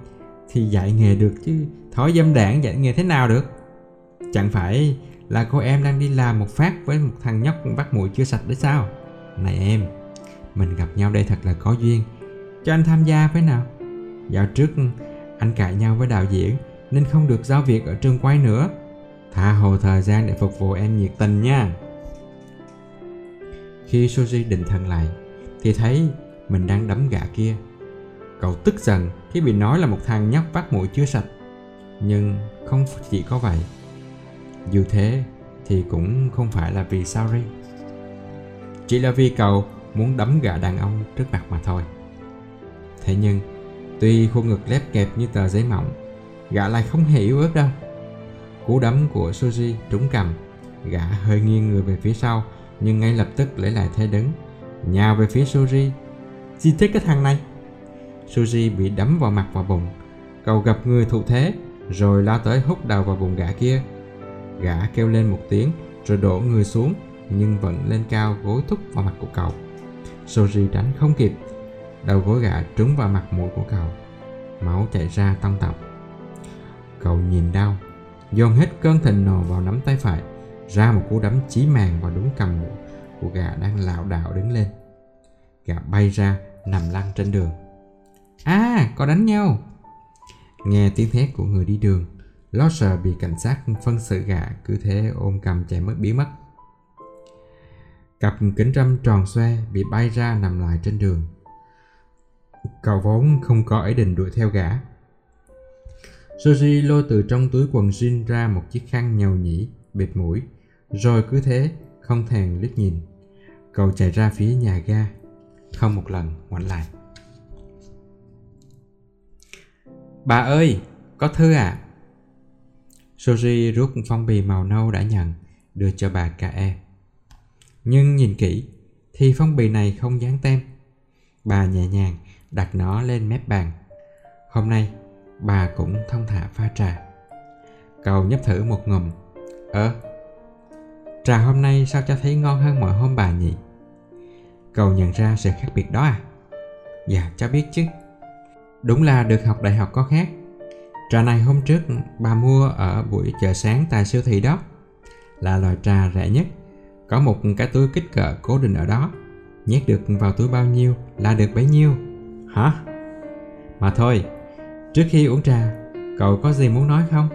thì dạy nghề được chứ, thói dâm đảng dạy nghề thế nào được? Chẳng phải là cô em đang đi làm một phát với một thằng nhóc bắt mũi chưa sạch đấy sao? Này em, mình gặp nhau đây thật là có duyên. Cho anh tham gia với nào. Dạo trước anh cãi nhau với đạo diễn nên không được giao việc ở trường quay nữa. Tha hồ thời gian để phục vụ em nhiệt tình nha khi Soji định thần lại, thì thấy mình đang đấm gã kia. Cậu tức giận khi bị nói là một thằng nhóc vắt mũi chưa sạch. Nhưng không chỉ có vậy. Dù thế thì cũng không phải là vì Sari. chỉ là vì cậu muốn đấm gã đàn ông trước mặt mà thôi. Thế nhưng, tuy khuôn ngực lép kẹp như tờ giấy mỏng, gã lại không hề yếu ớt đâu. Cú đấm của Suzy trúng cầm gã hơi nghiêng người về phía sau nhưng ngay lập tức lấy lại thế đứng, nhào về phía Suji. Chi chết cái thằng này. Suji bị đấm vào mặt và bụng. Cậu gặp người thụ thế, rồi lao tới hút đầu vào bụng gã kia. Gã kêu lên một tiếng, rồi đổ người xuống, nhưng vẫn lên cao gối thúc vào mặt của cậu. Soji tránh không kịp. Đầu gối gã trúng vào mặt mũi của cậu. Máu chảy ra tông tọng Cậu nhìn đau, Dồn hết cơn thịnh nộ vào nắm tay phải. Ra một cú đấm chí màng vào đúng cầm của gà đang lảo đảo đứng lên. Gà bay ra nằm lăn trên đường. À có đánh nhau. Nghe tiếng thét của người đi đường Lo sợ bị cảnh sát phân xử gà Cứ thế ôm cầm chạy mất biến mất. Cặp kính râm tròn xoe bị bay ra nằm lại trên đường. Cậu vốn không có ý định đuổi theo gã Soji lôi từ trong túi quần jean ra một chiếc khăn nhầu nhĩ, bịt mũi, rồi cứ thế, không thèm liếc nhìn. Cậu chạy ra phía nhà ga, không một lần ngoảnh lại. Bà ơi, có thư à? Soji rút phong bì màu nâu đã nhận, đưa cho bà KE. Nhưng nhìn kỹ, thì phong bì này không dán tem. Bà nhẹ nhàng đặt nó lên mép bàn. Hôm nay, bà cũng thông thả pha trà cậu nhấp thử một ngụm ơ trà hôm nay sao cho thấy ngon hơn mọi hôm bà nhỉ? Cậu nhận ra sự khác biệt đó à? Dạ cháu biết chứ. Đúng là được học đại học có khác. Trà này hôm trước bà mua ở buổi chợ sáng tại siêu thị đó. Là loại trà rẻ nhất. Có một cái túi kích cỡ cố định ở đó. Nhét được vào túi bao nhiêu là được bấy nhiêu. Hả? Mà thôi, trước khi uống trà, cậu có gì muốn nói không?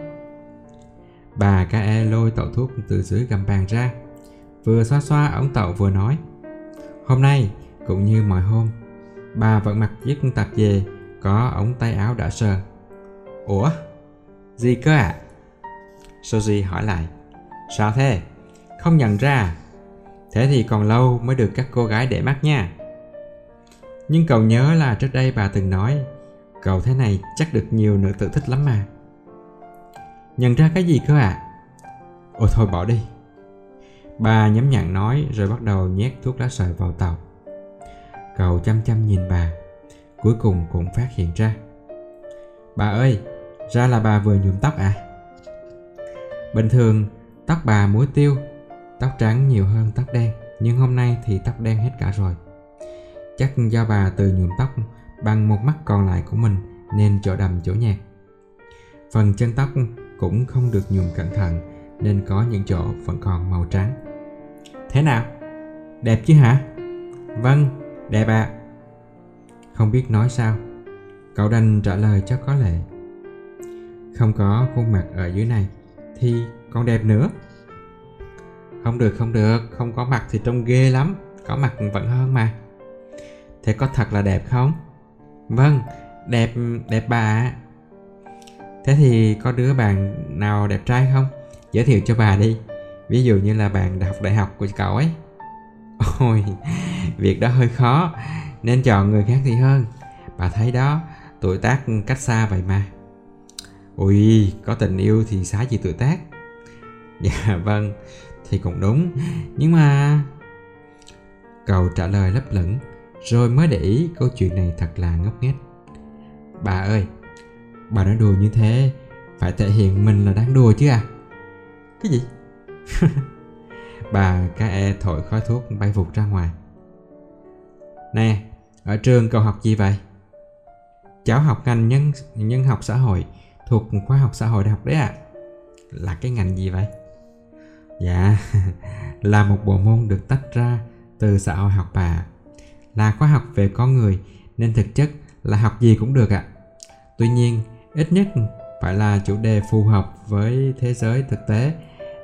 Bà ca e lôi tẩu thuốc từ dưới gầm bàn ra Vừa xoa xoa ống tẩu vừa nói Hôm nay, cũng như mọi hôm Bà vẫn mặc chiếc tạp dề Có ống tay áo đã sờ Ủa? Gì cơ ạ? À? Soji hỏi lại Sao thế? Không nhận ra Thế thì còn lâu mới được các cô gái để mắt nha Nhưng cậu nhớ là trước đây bà từng nói Cậu thế này chắc được nhiều nữ tự thích lắm mà Nhận ra cái gì cơ? À? Ôi thôi bỏ đi Bà nhắm nhặn nói rồi bắt đầu nhét thuốc lá sợi vào tàu Cậu chăm chăm nhìn bà Cuối cùng cũng phát hiện ra Bà ơi, ra là bà vừa nhuộm tóc à? Bình thường, tóc bà muối tiêu Tóc trắng nhiều hơn tóc đen Nhưng hôm nay thì tóc đen hết cả rồi Chắc do bà từ nhuộm tóc bằng một mắt còn lại của mình Nên chỗ đầm chỗ nhạt Phần chân tóc cũng không được nhuộm cẩn thận Nên có những chỗ vẫn còn màu trắng Thế nào? Đẹp chứ hả? Vâng, đẹp ạ à. Không biết nói sao Cậu đành trả lời cho có lệ Không có khuôn mặt ở dưới này Thì còn đẹp nữa Không được không được Không có mặt thì trông ghê lắm Có mặt vẫn hơn mà Thế có thật là đẹp không? Vâng, đẹp đẹp bà Thế thì có đứa bạn nào đẹp trai không? Giới thiệu cho bà đi. Ví dụ như là bạn đại học đại học của cậu ấy. Ôi, việc đó hơi khó. Nên chọn người khác thì hơn. Bà thấy đó, tuổi tác cách xa vậy mà. Ui, có tình yêu thì xá gì tuổi tác. Dạ vâng, thì cũng đúng. Nhưng mà... Cậu trả lời lấp lửng Rồi mới để ý câu chuyện này thật là ngốc nghếch. Bà ơi, bà nói đùa như thế Phải thể hiện mình là đáng đùa chứ à Cái gì? bà ca e thổi khói thuốc bay vụt ra ngoài Nè, ở trường cậu học gì vậy? Cháu học ngành nhân nhân học xã hội thuộc khoa học xã hội đại học đấy ạ. À. Là cái ngành gì vậy? Dạ, là một bộ môn được tách ra từ xã hội học bà. Là khoa học về con người nên thực chất là học gì cũng được ạ. À. Tuy nhiên, ít nhất phải là chủ đề phù hợp với thế giới thực tế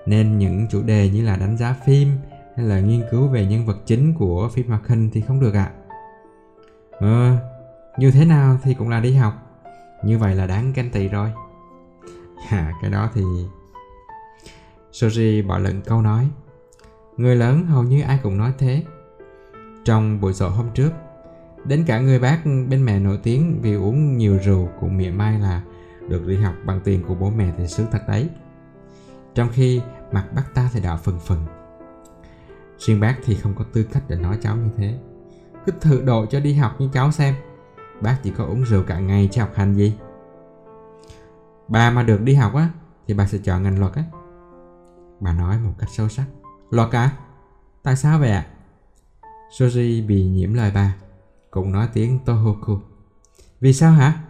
nên những chủ đề như là đánh giá phim hay là nghiên cứu về nhân vật chính của phim hoạt hình thì không được ạ. À. Ờ, như thế nào thì cũng là đi học như vậy là đáng ganh tị rồi à cái đó thì Soji bỏ lận câu nói Người lớn hầu như ai cũng nói thế Trong buổi sổ hôm trước Đến cả người bác bên mẹ nổi tiếng vì uống nhiều rượu cũng mỉa mai là được đi học bằng tiền của bố mẹ thì sướng thật đấy. Trong khi mặt bác ta thì đỏ phần phần. Riêng bác thì không có tư cách để nói cháu như thế. Cứ thử độ cho đi học như cháu xem. Bác chỉ có uống rượu cả ngày chứ học hành gì Bà mà được đi học á, Thì bà sẽ chọn ngành luật á Bà nói một cách sâu sắc Luật à? Tại sao vậy ạ? À? Soji bị nhiễm lời bà cũng nói tiếng Tohoku Vì sao hả?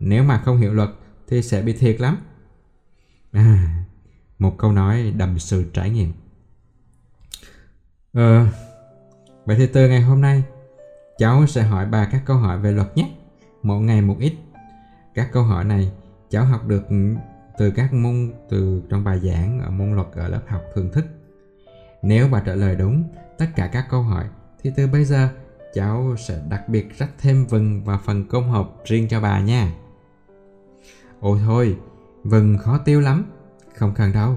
Nếu mà không hiểu luật Thì sẽ bị thiệt lắm À Một câu nói đầm sự trải nghiệm Ờ Vậy thì từ ngày hôm nay Cháu sẽ hỏi bà các câu hỏi về luật nhé, một ngày một ít. Các câu hỏi này cháu học được từ các môn từ trong bài giảng ở môn luật ở lớp học thường thức. Nếu bà trả lời đúng tất cả các câu hỏi thì từ bây giờ cháu sẽ đặc biệt rắc thêm vừng và phần công hộp riêng cho bà nha. Ôi thôi, vừng khó tiêu lắm, không cần đâu.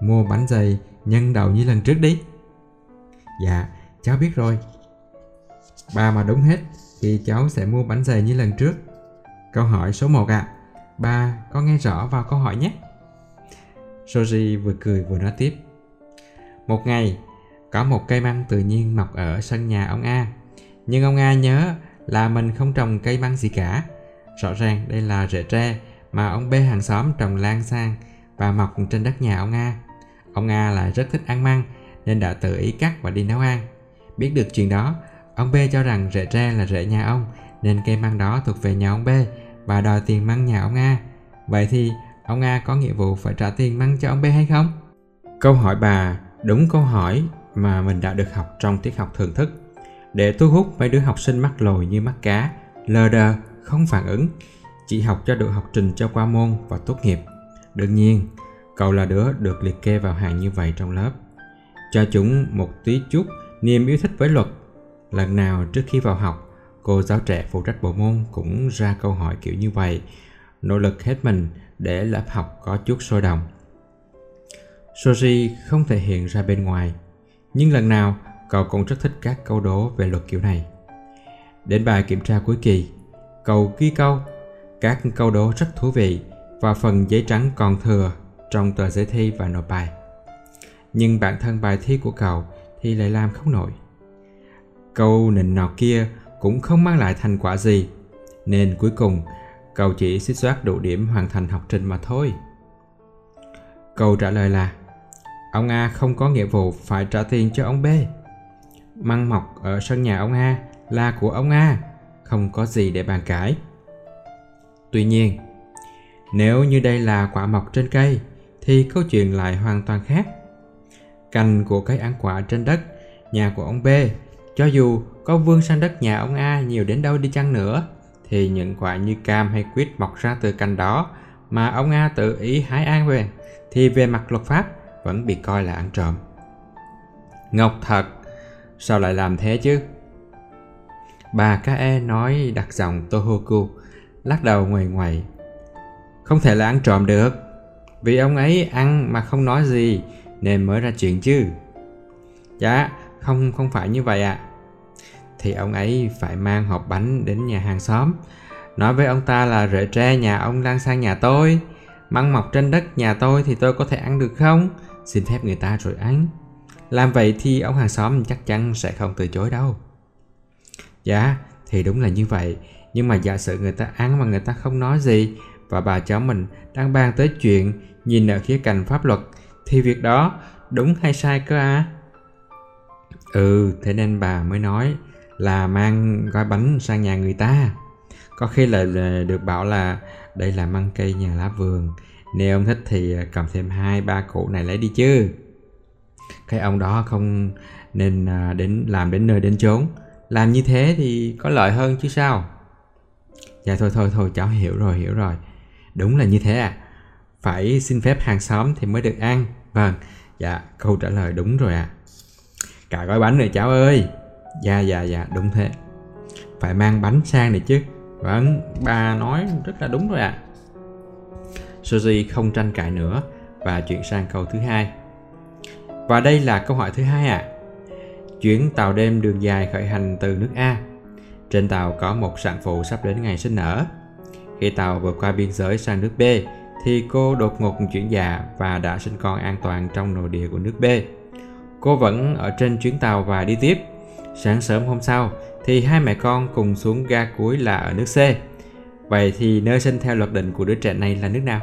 Mua bánh dày nhân đậu như lần trước đi. Dạ, cháu biết rồi, bà mà đúng hết thì cháu sẽ mua bánh dày như lần trước. Câu hỏi số 1 ạ. À. Ba có nghe rõ vào câu hỏi nhé. Soji vừa cười vừa nói tiếp. Một ngày, có một cây măng tự nhiên mọc ở sân nhà ông A. Nhưng ông nga nhớ là mình không trồng cây măng gì cả. Rõ ràng đây là rễ tre mà ông B hàng xóm trồng lan sang và mọc trên đất nhà ông nga Ông nga lại rất thích ăn măng nên đã tự ý cắt và đi nấu ăn. Biết được chuyện đó, Ông B cho rằng rễ tre là rễ nhà ông nên cây măng đó thuộc về nhà ông B và đòi tiền măng nhà ông nga Vậy thì ông nga có nghĩa vụ phải trả tiền măng cho ông B hay không? Câu hỏi bà đúng câu hỏi mà mình đã được học trong tiết học thường thức. Để thu hút mấy đứa học sinh mắc lồi như mắc cá, lờ đờ, không phản ứng, chỉ học cho được học trình cho qua môn và tốt nghiệp. Đương nhiên, cậu là đứa được liệt kê vào hàng như vậy trong lớp. Cho chúng một tí chút niềm yêu thích với luật. Lần nào trước khi vào học, cô giáo trẻ phụ trách bộ môn cũng ra câu hỏi kiểu như vậy, nỗ lực hết mình để lớp học có chút sôi động. Soji không thể hiện ra bên ngoài, nhưng lần nào cậu cũng rất thích các câu đố về luật kiểu này. Đến bài kiểm tra cuối kỳ, cậu ghi câu, các câu đố rất thú vị và phần giấy trắng còn thừa trong tờ giấy thi và nộp bài. Nhưng bản thân bài thi của cậu thì lại làm không nổi. Câu nịnh nọt kia cũng không mang lại thành quả gì, nên cuối cùng cậu chỉ xích soát đủ điểm hoàn thành học trình mà thôi. Câu trả lời là Ông A không có nghĩa vụ phải trả tiền cho ông B. Măng mọc ở sân nhà ông A là của ông A, không có gì để bàn cãi. Tuy nhiên, nếu như đây là quả mọc trên cây thì câu chuyện lại hoàn toàn khác. Cành của cây ăn quả trên đất, nhà của ông B, cho dù có vươn sang đất nhà ông A nhiều đến đâu đi chăng nữa, thì những quả như cam hay quýt mọc ra từ cành đó mà ông A tự ý hái ăn về, thì về mặt luật pháp vẫn bị coi là ăn trộm. Ngọc thật, sao lại làm thế chứ? Bà Kae nói đặt giọng Tohoku, lắc đầu ngoài ngoài. Không thể là ăn trộm được, vì ông ấy ăn mà không nói gì nên mới ra chuyện chứ. Dạ, không không phải như vậy ạ. À. Thì ông ấy phải mang hộp bánh đến nhà hàng xóm, nói với ông ta là rễ tre nhà ông đang sang nhà tôi, măng mọc trên đất nhà tôi thì tôi có thể ăn được không? Xin phép người ta rồi ăn. Làm vậy thì ông hàng xóm chắc chắn sẽ không từ chối đâu. Dạ, thì đúng là như vậy. Nhưng mà giả sử người ta ăn mà người ta không nói gì và bà cháu mình đang bàn tới chuyện nhìn ở khía cạnh pháp luật thì việc đó đúng hay sai cơ à? Ừ, thế nên bà mới nói là mang gói bánh sang nhà người ta. Có khi là được bảo là đây là măng cây nhà lá vườn. Nếu ông thích thì cầm thêm hai ba củ này lấy đi chứ. Cái ông đó không nên à, đến, làm đến nơi đến chốn. Làm như thế thì có lợi hơn chứ sao? Dạ thôi thôi thôi, cháu hiểu rồi hiểu rồi. Đúng là như thế à phải xin phép hàng xóm thì mới được ăn vâng dạ câu trả lời đúng rồi à. cả gói bánh này cháu ơi dạ dạ dạ đúng thế phải mang bánh sang này chứ vâng bà nói rất là đúng rồi ạ à. Suzy không tranh cãi nữa và chuyển sang câu thứ hai và đây là câu hỏi thứ hai ạ à. chuyến tàu đêm đường dài khởi hành từ nước A trên tàu có một sản phụ sắp đến ngày sinh nở khi tàu vượt qua biên giới sang nước B, thì cô đột ngột chuyển dạ và đã sinh con an toàn trong nội địa của nước B. Cô vẫn ở trên chuyến tàu và đi tiếp. Sáng sớm hôm sau, thì hai mẹ con cùng xuống ga cuối là ở nước C. Vậy thì nơi sinh theo luật định của đứa trẻ này là nước nào?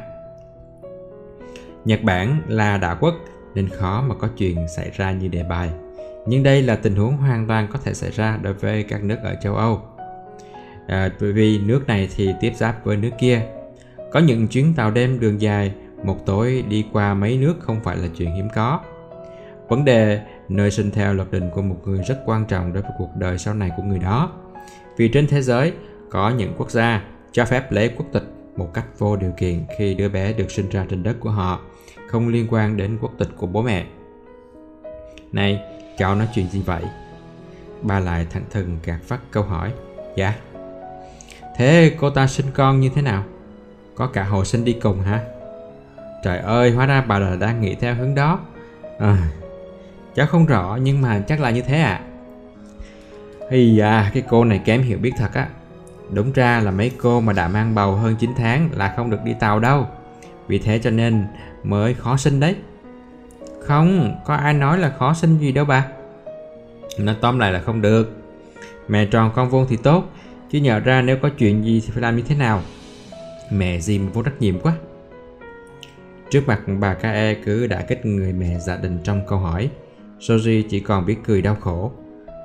Nhật Bản là đảo quốc nên khó mà có chuyện xảy ra như đề bài. Nhưng đây là tình huống hoàn toàn có thể xảy ra đối với các nước ở châu Âu. À, bởi vì nước này thì tiếp giáp với nước kia có những chuyến tàu đêm đường dài, một tối đi qua mấy nước không phải là chuyện hiếm có. Vấn đề nơi sinh theo luật định của một người rất quan trọng đối với cuộc đời sau này của người đó. Vì trên thế giới có những quốc gia cho phép lấy quốc tịch một cách vô điều kiện khi đứa bé được sinh ra trên đất của họ, không liên quan đến quốc tịch của bố mẹ. Này, cháu nói chuyện gì vậy? Ba lại thẳng thừng gạt phát câu hỏi. Dạ. Thế cô ta sinh con như thế nào? Có cả hồ sinh đi cùng hả? Trời ơi, hóa ra bà là đang nghĩ theo hướng đó. À, cháu không rõ nhưng mà chắc là như thế ạ. À. Thì cái cô này kém hiểu biết thật á. Đúng ra là mấy cô mà đã mang bầu hơn 9 tháng là không được đi tàu đâu. Vì thế cho nên mới khó sinh đấy. Không, có ai nói là khó sinh gì đâu bà. Nó tóm lại là không được. Mẹ tròn con vuông thì tốt, chứ nhờ ra nếu có chuyện gì thì phải làm như thế nào. Mẹ Jim vô trách nhiệm quá Trước mặt bà Kae cứ đã kích người mẹ gia đình trong câu hỏi Soji chỉ còn biết cười đau khổ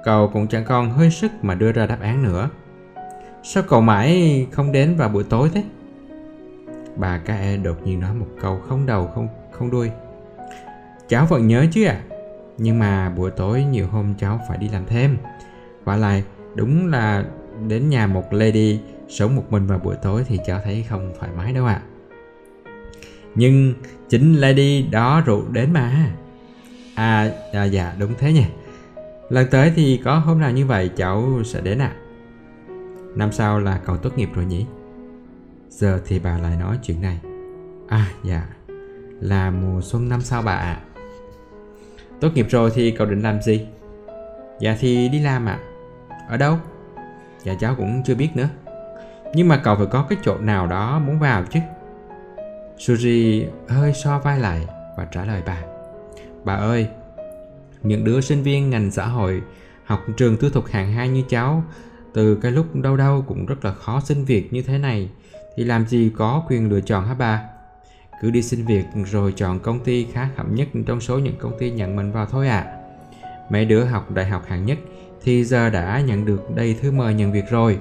Cậu cũng chẳng còn hơi sức mà đưa ra đáp án nữa Sao cậu mãi không đến vào buổi tối thế? Bà K.E. đột nhiên nói một câu không đầu không không đuôi. Cháu vẫn nhớ chứ ạ? À? Nhưng mà buổi tối nhiều hôm cháu phải đi làm thêm. Và lại đúng là đến nhà một lady sống một mình vào buổi tối thì cháu thấy không thoải mái đâu ạ. À. Nhưng chính lady đó rượu đến mà. À, à dạ đúng thế nha. Lần tới thì có hôm nào như vậy cháu sẽ đến ạ. À. Năm sau là cậu tốt nghiệp rồi nhỉ? Giờ thì bà lại nói chuyện này. À dạ, là mùa xuân năm sau bà ạ. À. Tốt nghiệp rồi thì cậu định làm gì? Dạ thì đi làm ạ. À. Ở đâu? Dạ cháu cũng chưa biết nữa. Nhưng mà cậu phải có cái chỗ nào đó muốn vào chứ. Suji hơi so vai lại và trả lời bà. Bà ơi, những đứa sinh viên ngành xã hội học trường tư thục hạng hai như cháu từ cái lúc đâu đâu cũng rất là khó xin việc như thế này thì làm gì có quyền lựa chọn hả bà? Cứ đi xin việc rồi chọn công ty khá khẩm nhất trong số những công ty nhận mình vào thôi à. Mấy đứa học đại học hạng nhất thì giờ đã nhận được đầy thư mời nhận việc rồi.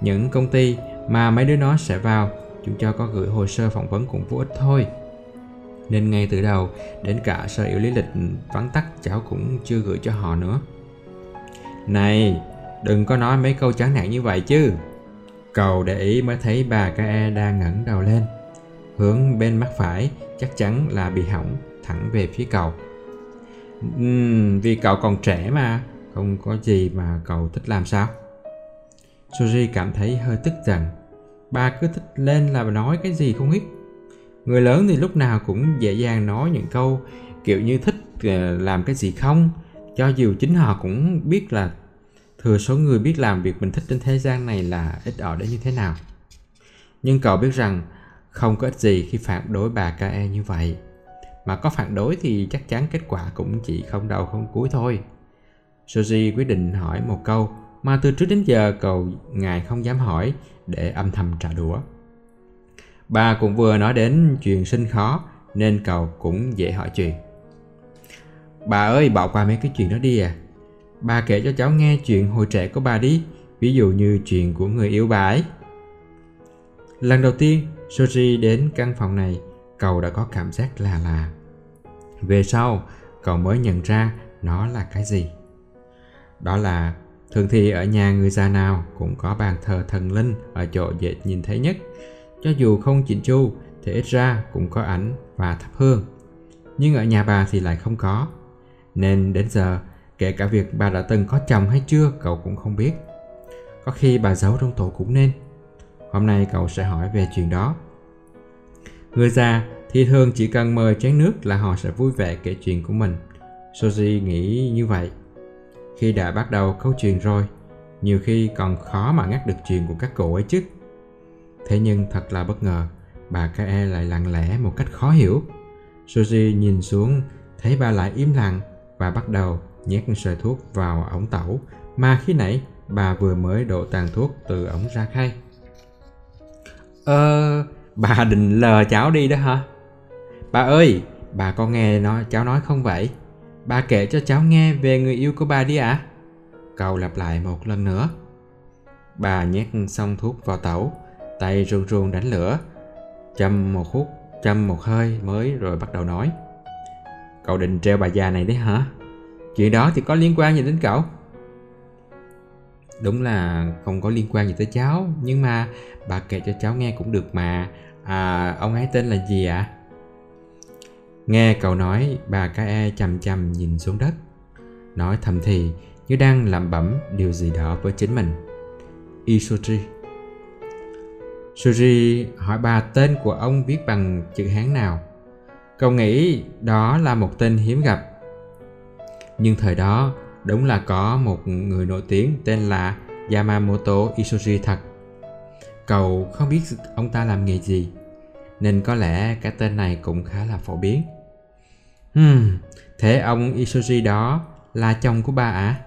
Những công ty mà mấy đứa nó sẽ vào, chúng cho có gửi hồ sơ phỏng vấn cũng vô ích thôi. Nên ngay từ đầu, đến cả sở yếu lý lịch vắn tắt cháu cũng chưa gửi cho họ nữa. Này, đừng có nói mấy câu chán nản như vậy chứ. Cầu để ý mới thấy bà K.E. đang ngẩng đầu lên. Hướng bên mắt phải chắc chắn là bị hỏng thẳng về phía cầu. Uhm, vì cậu còn trẻ mà, không có gì mà cậu thích làm sao? Suji cảm thấy hơi tức giận. Bà cứ thích lên là nói cái gì không biết. Người lớn thì lúc nào cũng dễ dàng nói những câu kiểu như thích ờ, làm cái gì không, cho dù chính họ cũng biết là thừa số người biết làm việc mình thích trên thế gian này là ít ỏi đến như thế nào. Nhưng cậu biết rằng không có ích gì khi phản đối bà KE như vậy. Mà có phản đối thì chắc chắn kết quả cũng chỉ không đầu không cuối thôi. Soji quyết định hỏi một câu mà từ trước đến giờ cậu ngài không dám hỏi để âm thầm trả đũa. Bà cũng vừa nói đến chuyện sinh khó nên cậu cũng dễ hỏi chuyện. Bà ơi, bỏ qua mấy cái chuyện đó đi à Bà kể cho cháu nghe chuyện hồi trẻ của bà đi, Ví dụ như chuyện của người yêu bà ấy. Lần đầu tiên, Soji đến căn phòng này, Cậu đã có cảm giác là là. Về sau, cậu mới nhận ra nó là cái gì. Đó là, thường thì ở nhà người già nào cũng có bàn thờ thần linh ở chỗ dễ nhìn thấy nhất. Cho dù không chỉnh chu, thì ít ra cũng có ảnh và thắp hương. Nhưng ở nhà bà thì lại không có. Nên đến giờ Kể cả việc bà đã từng có chồng hay chưa, cậu cũng không biết. Có khi bà giấu trong tủ cũng nên. Hôm nay cậu sẽ hỏi về chuyện đó. Người già thì thường chỉ cần mời chén nước là họ sẽ vui vẻ kể chuyện của mình. Soji nghĩ như vậy. Khi đã bắt đầu câu chuyện rồi, Nhiều khi còn khó mà ngắt được chuyện của các cụ ấy chứ. Thế nhưng thật là bất ngờ, Bà Kae lại lặng lẽ một cách khó hiểu. Soji nhìn xuống, Thấy bà lại im lặng Và bắt đầu nhét sợi thuốc vào ống tẩu mà khi nãy bà vừa mới đổ tàn thuốc từ ống ra khay. Ờ, bà định lờ cháu đi đó hả? Bà ơi, bà có nghe nó cháu nói không vậy? Bà kể cho cháu nghe về người yêu của bà đi ạ. À? Cậu lặp lại một lần nữa. Bà nhét xong thuốc vào tẩu, tay run run đánh lửa, châm một hút, châm một hơi mới rồi bắt đầu nói. Cậu định treo bà già này đấy hả? Chuyện đó thì có liên quan gì đến cậu? Đúng là không có liên quan gì tới cháu, Nhưng mà bà kể cho cháu nghe cũng được mà À ông ấy tên là gì ạ? À? Nghe cậu nói, bà cái e chầm chầm nhìn xuống đất Nói thầm thì, như đang làm bẩm điều gì đó với chính mình Isuji Suji hỏi bà tên của ông viết bằng chữ Hán nào Cậu nghĩ đó là một tên hiếm gặp nhưng thời đó đúng là có một người nổi tiếng tên là Yamamoto Isuji thật. Cậu không biết ông ta làm nghề gì, nên có lẽ cái tên này cũng khá là phổ biến. Hmm, thế ông Isuji đó là chồng của bà à?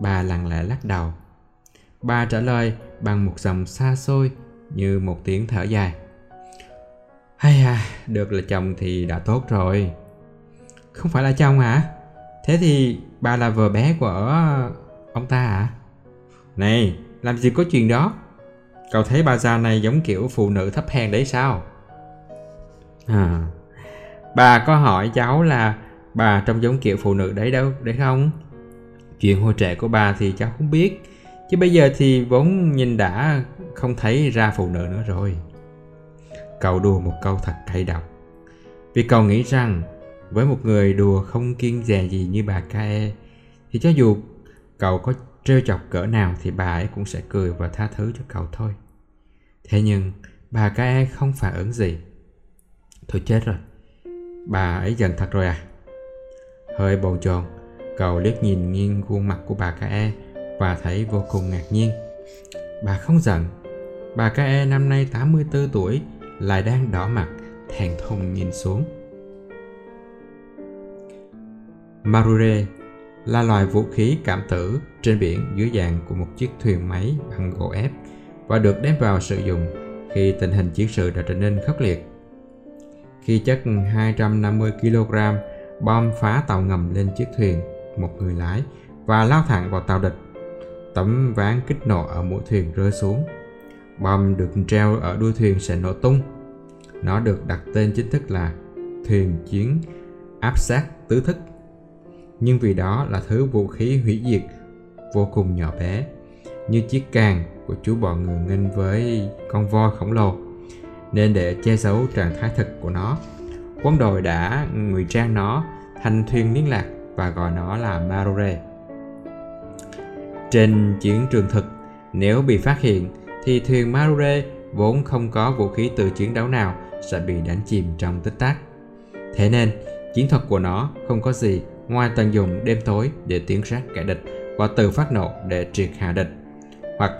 Bà lặng lẽ lắc đầu. Bà trả lời bằng một dòng xa xôi như một tiếng thở dài. Hay à, được là chồng thì đã tốt rồi. Không phải là chồng hả? Thế thì bà là vợ bé của ông ta à? Này, làm gì có chuyện đó? Cậu thấy bà già này giống kiểu phụ nữ thấp hèn đấy sao? À, bà có hỏi cháu là bà trông giống kiểu phụ nữ đấy đâu, đấy không? Chuyện hồi trẻ của bà thì cháu không biết, chứ bây giờ thì vốn nhìn đã không thấy ra phụ nữ nữa rồi. Cậu đùa một câu thật cay độc. Vì cậu nghĩ rằng với một người đùa không kiên dè gì như bà Kae thì cho dù cậu có trêu chọc cỡ nào thì bà ấy cũng sẽ cười và tha thứ cho cậu thôi. Thế nhưng bà Kae không phản ứng gì. Thôi chết rồi, bà ấy giận thật rồi à? Hơi bồn chồn, cậu liếc nhìn nghiêng khuôn mặt của bà Kae và thấy vô cùng ngạc nhiên. Bà không giận. Bà Kae năm nay 84 tuổi lại đang đỏ mặt, thèn thùng nhìn xuống. Marure là loài vũ khí cảm tử trên biển dưới dạng của một chiếc thuyền máy bằng gỗ ép và được đem vào sử dụng khi tình hình chiến sự đã trở nên khốc liệt. Khi chất 250 kg bom phá tàu ngầm lên chiếc thuyền, một người lái, và lao thẳng vào tàu địch. Tấm ván kích nổ ở mũi thuyền rơi xuống. Bom được treo ở đuôi thuyền sẽ nổ tung. Nó được đặt tên chính thức là thuyền chiến áp sát tứ thức nhưng vì đó là thứ vũ khí hủy diệt vô cùng nhỏ bé như chiếc càng của chú bò ngựa nghênh với con voi khổng lồ nên để che giấu trạng thái thực của nó quân đội đã ngụy trang nó thành thuyền liên lạc và gọi nó là Marore. Trên chiến trường thực, nếu bị phát hiện thì thuyền Marore vốn không có vũ khí từ chiến đấu nào sẽ bị đánh chìm trong tích tắc. Thế nên, chiến thuật của nó không có gì ngoài tận dụng đêm tối để tiến sát kẻ địch và tự phát nổ để triệt hạ địch hoặc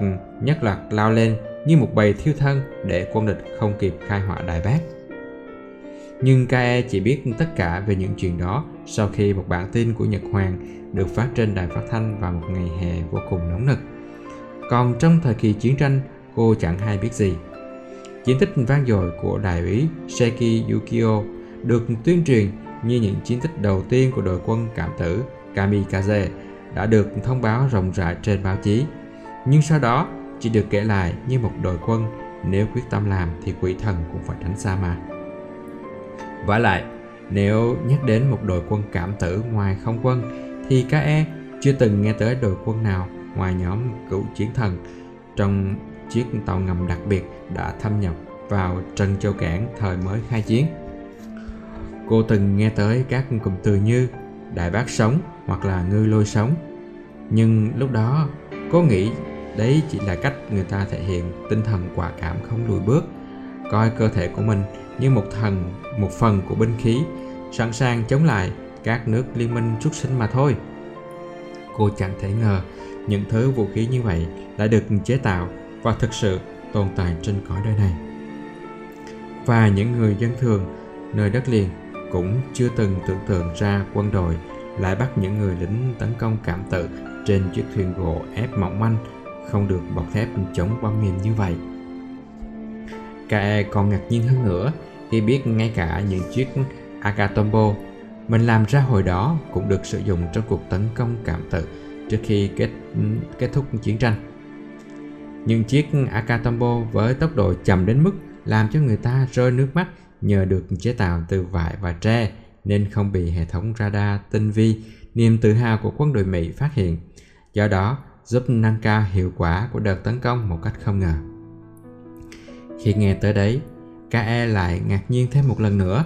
nhất là lao lên như một bầy thiêu thân để quân địch không kịp khai hỏa đại bác. Nhưng Kae chỉ biết tất cả về những chuyện đó sau khi một bản tin của Nhật Hoàng được phát trên đài phát thanh vào một ngày hè vô cùng nóng nực. Còn trong thời kỳ chiến tranh, cô chẳng hay biết gì. Chiến tích vang dội của đại úy Seki Yukio được tuyên truyền như những chiến tích đầu tiên của đội quân cảm tử Kamikaze đã được thông báo rộng rãi trên báo chí. Nhưng sau đó chỉ được kể lại như một đội quân nếu quyết tâm làm thì quỷ thần cũng phải tránh xa mà. Vả lại, nếu nhắc đến một đội quân cảm tử ngoài không quân thì KE chưa từng nghe tới đội quân nào ngoài nhóm cựu chiến thần trong chiếc tàu ngầm đặc biệt đã thâm nhập vào Trần Châu Cảng thời mới khai chiến. Cô từng nghe tới các cụm từ như đại bác sống hoặc là ngư lôi sống. Nhưng lúc đó cô nghĩ đấy chỉ là cách người ta thể hiện tinh thần quả cảm không lùi bước, coi cơ thể của mình như một thần, một phần của binh khí, sẵn sàng chống lại các nước liên minh xuất sinh mà thôi. Cô chẳng thể ngờ những thứ vũ khí như vậy đã được chế tạo và thực sự tồn tại trên cõi đời này. Và những người dân thường nơi đất liền cũng chưa từng tưởng tượng ra quân đội lại bắt những người lính tấn công cảm tử trên chiếc thuyền gỗ ép mỏng manh, không được bọc thép chống bom mìn như vậy. Kae còn ngạc nhiên hơn nữa khi biết ngay cả những chiếc Akatombo mình làm ra hồi đó cũng được sử dụng trong cuộc tấn công cảm tử trước khi kết kết thúc chiến tranh. Những chiếc Akatombo với tốc độ chậm đến mức làm cho người ta rơi nước mắt nhờ được chế tạo từ vải và tre nên không bị hệ thống radar tinh vi niềm tự hào của quân đội Mỹ phát hiện. Do đó, giúp nâng cao hiệu quả của đợt tấn công một cách không ngờ. Khi nghe tới đấy, KE lại ngạc nhiên thêm một lần nữa,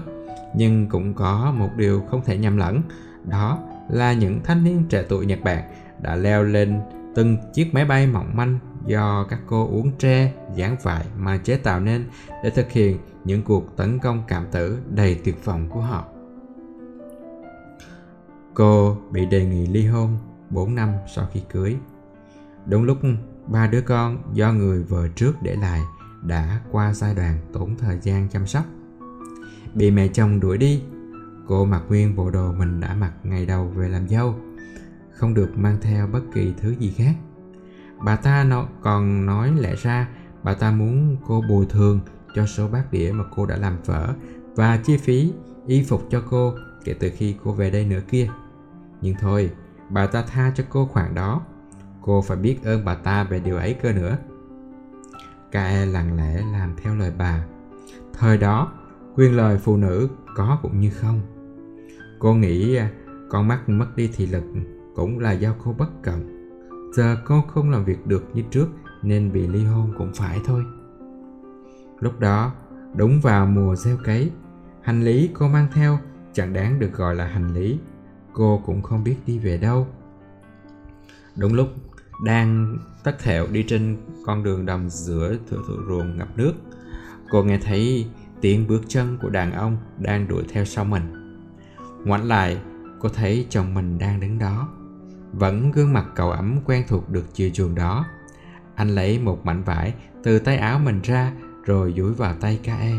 nhưng cũng có một điều không thể nhầm lẫn, đó là những thanh niên trẻ tuổi Nhật Bản đã leo lên từng chiếc máy bay mỏng manh do các cô uống tre, dán vải mà chế tạo nên để thực hiện những cuộc tấn công cảm tử đầy tuyệt vọng của họ. Cô bị đề nghị ly hôn 4 năm sau khi cưới. Đúng lúc ba đứa con do người vợ trước để lại đã qua giai đoạn tốn thời gian chăm sóc. Bị mẹ chồng đuổi đi, cô mặc nguyên bộ đồ mình đã mặc ngày đầu về làm dâu, không được mang theo bất kỳ thứ gì khác. Bà ta nó còn nói lẽ ra bà ta muốn cô bồi thường cho số bát đĩa mà cô đã làm vỡ và chi phí y phục cho cô kể từ khi cô về đây nữa kia. Nhưng thôi, bà ta tha cho cô khoản đó. Cô phải biết ơn bà ta về điều ấy cơ nữa. Kae lặng lẽ làm theo lời bà. Thời đó, quyền lời phụ nữ có cũng như không. Cô nghĩ à, con mắt mất đi thị lực cũng là do cô bất cẩn. Giờ cô không làm việc được như trước nên bị ly hôn cũng phải thôi. Lúc đó, đúng vào mùa gieo cấy, hành lý cô mang theo chẳng đáng được gọi là hành lý. Cô cũng không biết đi về đâu. Đúng lúc đang tắt thẹo đi trên con đường đồng giữa thửa thửa ruộng ngập nước, cô nghe thấy tiếng bước chân của đàn ông đang đuổi theo sau mình. Ngoảnh lại, cô thấy chồng mình đang đứng đó. Vẫn gương mặt cậu ấm quen thuộc được chiều chuồng đó. Anh lấy một mảnh vải từ tay áo mình ra rồi dúi vào tay KE.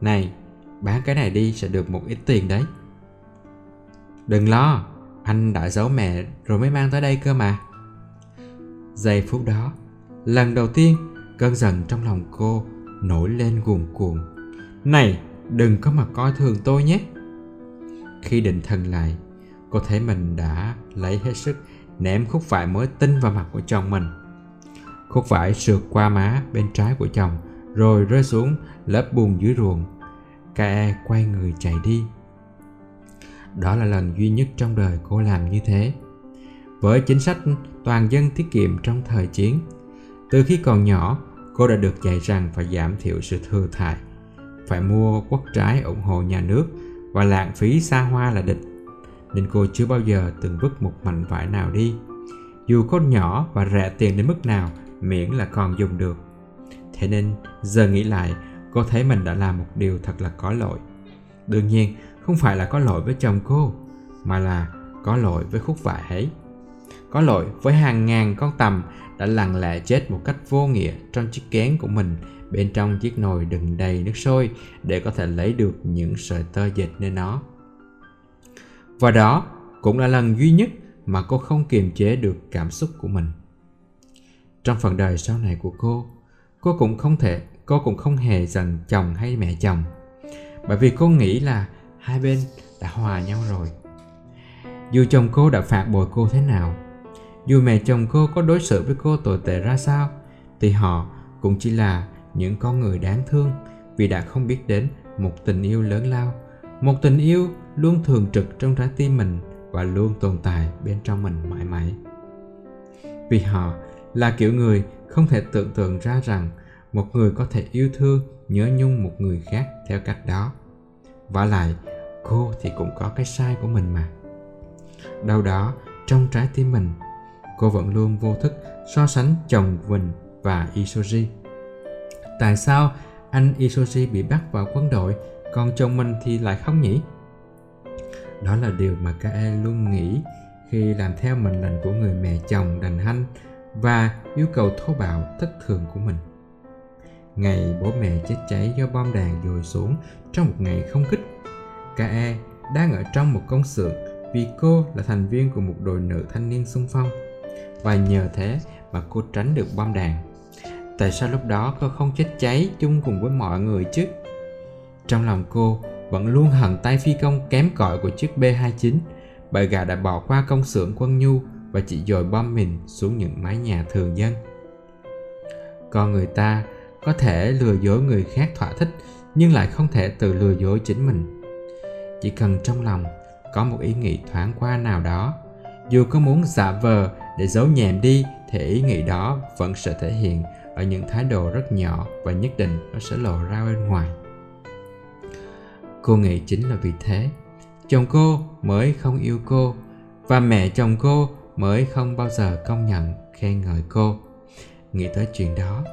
Này, bán cái này đi sẽ được một ít tiền đấy. Đừng lo, anh đã giấu mẹ rồi mới mang tới đây cơ mà. Giây phút đó, lần đầu tiên cơn giận trong lòng cô nổi lên cuồn cuộn. Này, đừng có mà coi thường tôi nhé. Khi định thần lại, cô thấy mình đã lấy hết sức ném khúc vải mới tinh vào mặt của chồng mình. Khúc vải sượt qua má bên trái của chồng rồi rơi xuống lớp bùn dưới ruộng. Kae quay người chạy đi. Đó là lần duy nhất trong đời cô làm như thế. Với chính sách toàn dân tiết kiệm trong thời chiến, từ khi còn nhỏ, cô đã được dạy rằng phải giảm thiểu sự thừa thải, phải mua quốc trái ủng hộ nhà nước và lãng phí xa hoa là địch. Nên cô chưa bao giờ từng vứt một mảnh vải nào đi. Dù có nhỏ và rẻ tiền đến mức nào, miễn là còn dùng được. Thế nên giờ nghĩ lại, cô thấy mình đã làm một điều thật là có lỗi. Đương nhiên, không phải là có lỗi với chồng cô, mà là có lỗi với khúc vải ấy. Có lỗi với hàng ngàn con tầm đã lặng lẽ chết một cách vô nghĩa trong chiếc kén của mình bên trong chiếc nồi đựng đầy nước sôi để có thể lấy được những sợi tơ dệt nơi nó. Và đó cũng là lần duy nhất mà cô không kiềm chế được cảm xúc của mình. Trong phần đời sau này của cô, cô cũng không thể, cô cũng không hề giận chồng hay mẹ chồng. Bởi vì cô nghĩ là hai bên đã hòa nhau rồi. Dù chồng cô đã phạt bội cô thế nào, dù mẹ chồng cô có đối xử với cô tồi tệ ra sao, thì họ cũng chỉ là những con người đáng thương vì đã không biết đến một tình yêu lớn lao, một tình yêu luôn thường trực trong trái tim mình và luôn tồn tại bên trong mình mãi mãi. Vì họ là kiểu người không thể tưởng tượng ra rằng một người có thể yêu thương, nhớ nhung một người khác theo cách đó. Và lại, cô thì cũng có cái sai của mình mà. Đâu đó, trong trái tim mình, cô vẫn luôn vô thức so sánh chồng mình và Isoji. Tại sao anh Isoji bị bắt vào quân đội, còn chồng mình thì lại không nhỉ? Đó là điều mà Kae luôn nghĩ khi làm theo mệnh lệnh của người mẹ chồng đành hanh và yêu cầu thô bạo thất thường của mình. Ngày bố mẹ chết cháy do bom đạn dồi xuống trong một ngày không kích, Kae đang ở trong một công xưởng vì cô là thành viên của một đội nữ thanh niên xung phong và nhờ thế mà cô tránh được bom đạn. Tại sao lúc đó cô không chết cháy chung cùng với mọi người chứ? Trong lòng cô vẫn luôn hận tay phi công kém cỏi của chiếc B-29 bà gà đã bỏ qua công xưởng quân nhu và chỉ dồi bom mình xuống những mái nhà thường dân. Con người ta có thể lừa dối người khác thỏa thích nhưng lại không thể tự lừa dối chính mình. Chỉ cần trong lòng có một ý nghĩ thoáng qua nào đó, dù có muốn giả vờ để giấu nhẹm đi thì ý nghĩ đó vẫn sẽ thể hiện ở những thái độ rất nhỏ và nhất định nó sẽ lộ ra bên ngoài. Cô nghĩ chính là vì thế, chồng cô mới không yêu cô và mẹ chồng cô mới không bao giờ công nhận khen ngợi cô. Nghĩ tới chuyện đó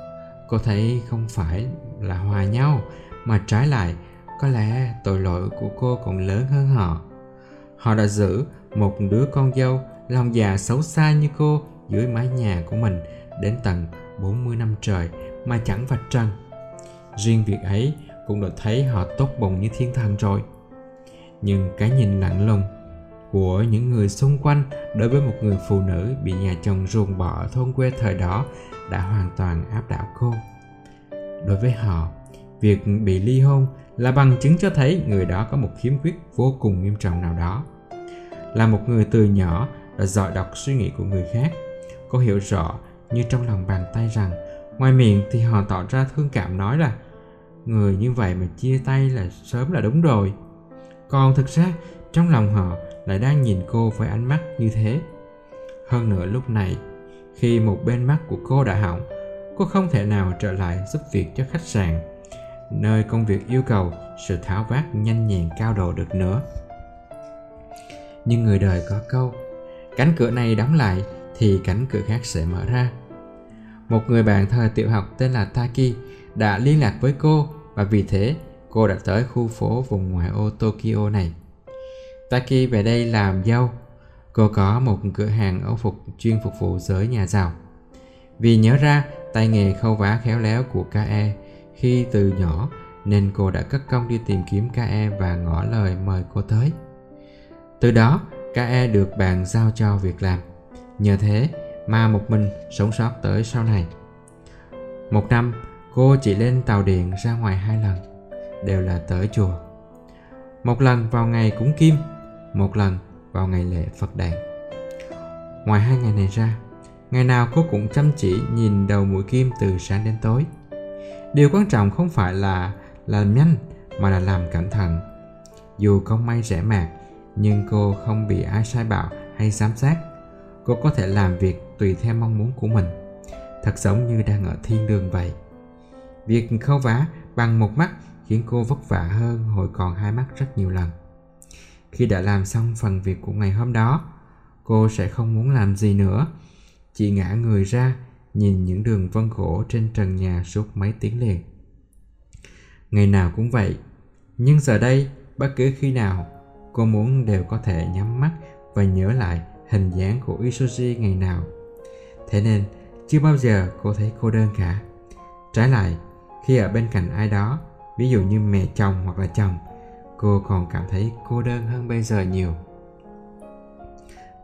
cô thấy không phải là hòa nhau mà trái lại có lẽ tội lỗi của cô còn lớn hơn họ. Họ đã giữ một đứa con dâu lòng già xấu xa như cô dưới mái nhà của mình đến tận 40 năm trời mà chẳng vạch trần. Riêng việc ấy cũng đã thấy họ tốt bụng như thiên thần rồi. Nhưng cái nhìn lạnh lùng của những người xung quanh đối với một người phụ nữ bị nhà chồng ruồng bỏ ở thôn quê thời đó đã hoàn toàn áp đảo cô. Đối với họ, việc bị ly hôn là bằng chứng cho thấy người đó có một khiếm khuyết vô cùng nghiêm trọng nào đó. Là một người từ nhỏ đã giỏi đọc suy nghĩ của người khác, cô hiểu rõ như trong lòng bàn tay rằng Ngoài miệng thì họ tỏ ra thương cảm nói là Người như vậy mà chia tay là sớm là đúng rồi. Còn thực ra, trong lòng họ lại đang nhìn cô với ánh mắt như thế. Hơn nữa lúc này, khi một bên mắt của cô đã hỏng, cô không thể nào trở lại giúp việc cho khách sạn, nơi công việc yêu cầu sự tháo vát nhanh nhẹn cao độ được nữa. Nhưng người đời có câu, cánh cửa này đóng lại thì cánh cửa khác sẽ mở ra. Một người bạn thời tiểu học tên là Taki đã liên lạc với cô và vì thế cô đã tới khu phố vùng ngoại ô Tokyo này. Taki về đây làm dâu Cô có một cửa hàng áo phục chuyên phục vụ giới nhà giàu. Vì nhớ ra tay nghề khâu vá khéo léo của KE khi từ nhỏ nên cô đã cất công đi tìm kiếm KE và ngỏ lời mời cô tới. Từ đó, KE được bạn giao cho việc làm. Nhờ thế mà một mình sống sót tới sau này. Một năm, cô chỉ lên tàu điện ra ngoài hai lần, đều là tới chùa. Một lần vào ngày cúng kim, một lần vào ngày lễ Phật đàn. Ngoài hai ngày này ra, ngày nào cô cũng chăm chỉ nhìn đầu mũi kim từ sáng đến tối. Điều quan trọng không phải là làm nhanh mà là làm cẩn thận. Dù không may rẻ mạt, nhưng cô không bị ai sai bảo hay giám sát. Cô có thể làm việc tùy theo mong muốn của mình. Thật giống như đang ở thiên đường vậy. Việc khâu vá bằng một mắt khiến cô vất vả hơn hồi còn hai mắt rất nhiều lần. Khi đã làm xong phần việc của ngày hôm đó, cô sẽ không muốn làm gì nữa. Chỉ ngã người ra, nhìn những đường vân gỗ trên trần nhà suốt mấy tiếng liền. Ngày nào cũng vậy, nhưng giờ đây, bất cứ khi nào, cô muốn đều có thể nhắm mắt và nhớ lại hình dáng của Isuji ngày nào. Thế nên, chưa bao giờ cô thấy cô đơn cả. Trái lại, khi ở bên cạnh ai đó, ví dụ như mẹ chồng hoặc là chồng, cô còn cảm thấy cô đơn hơn bây giờ nhiều.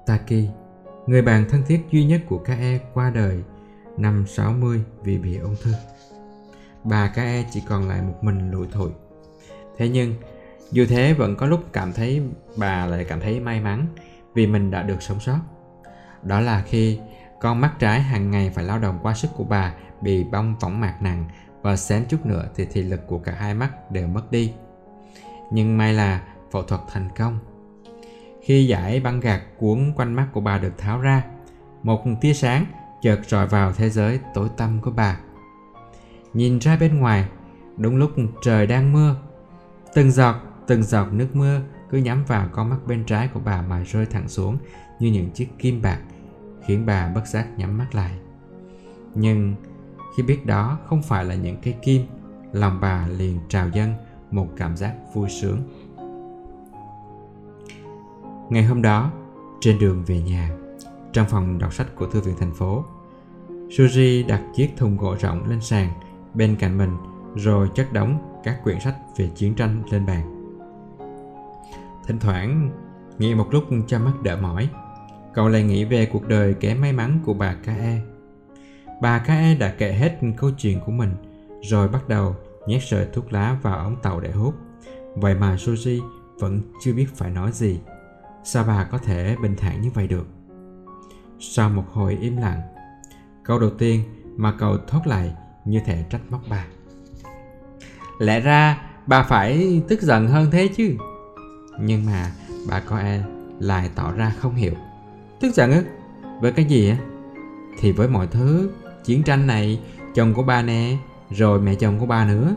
Taki, người bạn thân thiết duy nhất của kae qua đời năm 60 vì bị ung thư. Bà kae chỉ còn lại một mình lụi thụi. Thế nhưng, dù thế vẫn có lúc cảm thấy bà lại cảm thấy may mắn vì mình đã được sống sót. Đó là khi con mắt trái hàng ngày phải lao động qua sức của bà bị bong võng mạc nặng và xém chút nữa thì thị lực của cả hai mắt đều mất đi nhưng may là phẫu thuật thành công. Khi giải băng gạc cuốn quanh mắt của bà được tháo ra, một tia sáng chợt rọi vào thế giới tối tăm của bà. Nhìn ra bên ngoài, đúng lúc trời đang mưa, từng giọt, từng giọt nước mưa cứ nhắm vào con mắt bên trái của bà mà rơi thẳng xuống như những chiếc kim bạc, khiến bà bất giác nhắm mắt lại. Nhưng khi biết đó không phải là những cây kim, lòng bà liền trào dâng một cảm giác vui sướng ngày hôm đó trên đường về nhà trong phòng đọc sách của thư viện thành phố Suzy đặt chiếc thùng gỗ rộng lên sàn bên cạnh mình rồi chất đóng các quyển sách về chiến tranh lên bàn thỉnh thoảng nghĩ một lúc cho mắt đỡ mỏi cậu lại nghĩ về cuộc đời kém may mắn của bà K.E. Bà Kae đã kể hết câu chuyện của mình rồi bắt đầu nhét sợi thuốc lá vào ống tàu để hút. Vậy mà Soji vẫn chưa biết phải nói gì. Sao bà có thể bình thản như vậy được? Sau một hồi im lặng, câu đầu tiên mà cậu thốt lại như thể trách móc bà. Lẽ ra bà phải tức giận hơn thế chứ. Nhưng mà bà có e lại tỏ ra không hiểu. Tức giận ư? Với cái gì á? Thì với mọi thứ, chiến tranh này, chồng của bà nè, rồi mẹ chồng của bà nữa.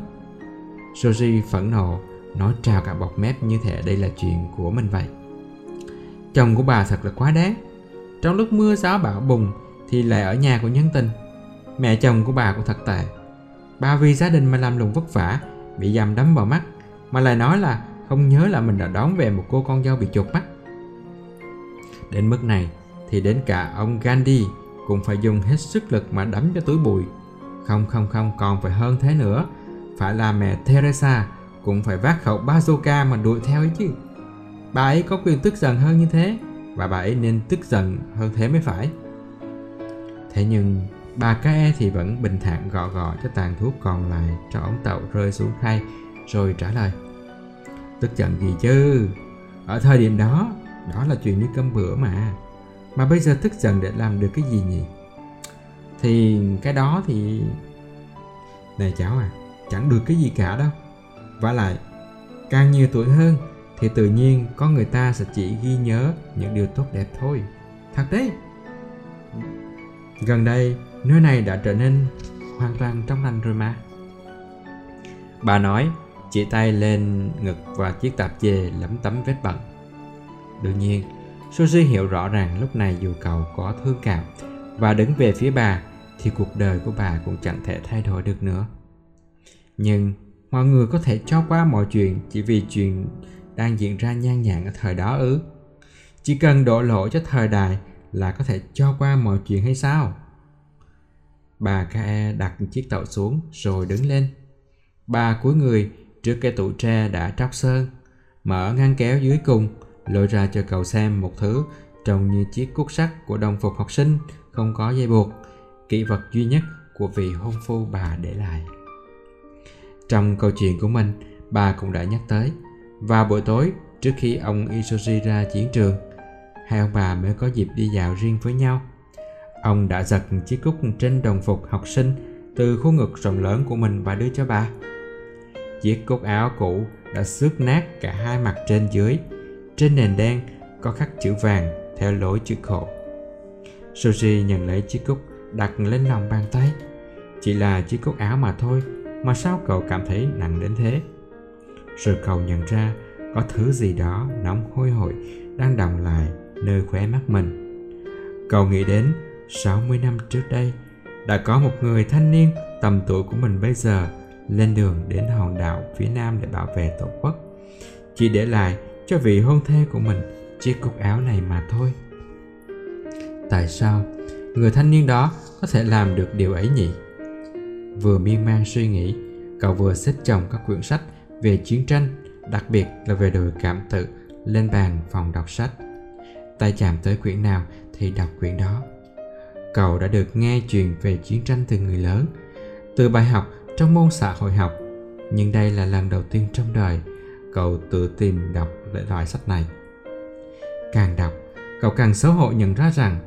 Soji phẫn nộ, nói trào cả bọc mép như thể đây là chuyện của mình vậy. Chồng của bà thật là quá đáng. Trong lúc mưa gió bão bùng thì lại ở nhà của nhân tình. Mẹ chồng của bà cũng thật tệ. Bà vì gia đình mà làm lùng vất vả, bị dầm đấm vào mắt, mà lại nói là không nhớ là mình đã đón về một cô con dâu bị chột mắt. Đến mức này thì đến cả ông Gandhi cũng phải dùng hết sức lực mà đấm cho túi bụi. Không không không, còn phải hơn thế nữa. Phải là mẹ Teresa, Cũng phải vác khẩu bazooka mà đuổi theo ấy chứ. Bà ấy có quyền tức giận hơn như thế, Và bà ấy nên tức giận hơn thế mới phải. Thế nhưng, bà cá e thì vẫn bình thản gọ gọ cho tàn thuốc còn lại cho ống tàu rơi xuống khay, Rồi trả lời. Tức giận gì chứ? Ở thời điểm đó Đó là chuyện như cơm bữa mà. Mà bây giờ tức giận để làm được cái gì nhỉ? Thì cái đó thì này cháu à chẳng được cái gì cả đâu. Và lại, càng nhiều tuổi hơn, thì tự nhiên có người ta sẽ chỉ ghi nhớ những điều tốt đẹp thôi. Thật đấy. Gần đây, nơi này đã trở nên hoàn toàn trong lành rồi mà. Bà nói, chỉ tay lên ngực và chiếc tạp dề lấm tấm vết bẩn. Đương nhiên Suzy hiểu rõ ràng lúc này dù cậu có thương cảm và đứng về phía bà thì cuộc đời của bà cũng chẳng thể thay đổi được nữa. Nhưng mọi người có thể cho qua mọi chuyện chỉ vì chuyện đang diễn ra nhan nhản ở thời đó ư? Chỉ cần đổ lỗi cho thời đại là có thể cho qua mọi chuyện hay sao? Bà Kae đặt chiếc tàu xuống rồi đứng lên. Bà cúi người trước cái tủ tre đã tróc sơn, mở ngăn kéo dưới cùng, lôi ra cho cậu xem một thứ trông như chiếc cúc sắt của đồng phục học sinh không có dây buộc, kỷ vật duy nhất của vị hôn phu bà để lại. Trong câu chuyện của mình, bà cũng đã nhắc tới, vào buổi tối trước khi ông Isoji ra chiến trường, hai ông bà mới có dịp đi dạo riêng với nhau. Ông đã giật chiếc cúc trên đồng phục học sinh từ khu ngực rộng lớn của mình và đưa cho bà. Chiếc cúc áo cũ đã xước nát cả hai mặt trên dưới. Trên nền đen có khắc chữ vàng theo lối chữ khổ. Soji nhận lấy chiếc cúc đặt lên lòng bàn tay. Chỉ là chiếc cúc áo mà thôi, mà sao cậu cảm thấy nặng đến thế? Rồi cậu nhận ra có thứ gì đó nóng hôi hổi đang đọng lại nơi khóe mắt mình. Cậu nghĩ đến 60 năm trước đây, đã có một người thanh niên tầm tuổi của mình bây giờ lên đường đến hòn đảo phía nam để bảo vệ tổ quốc. Chỉ để lại cho vị hôn thê của mình chiếc cúc áo này mà thôi. Tại sao người thanh niên đó có thể làm được điều ấy nhỉ? Vừa miên man suy nghĩ, cậu vừa xếp chồng các quyển sách về chiến tranh, đặc biệt là về đời cảm tự, lên bàn phòng đọc sách. Tay chạm tới quyển nào thì đọc quyển đó. Cậu đã được nghe chuyện về chiến tranh từ người lớn, từ bài học trong môn xã hội học, nhưng đây là lần đầu tiên trong đời cậu tự tìm đọc loại sách này. Càng đọc, cậu càng xấu hổ nhận ra rằng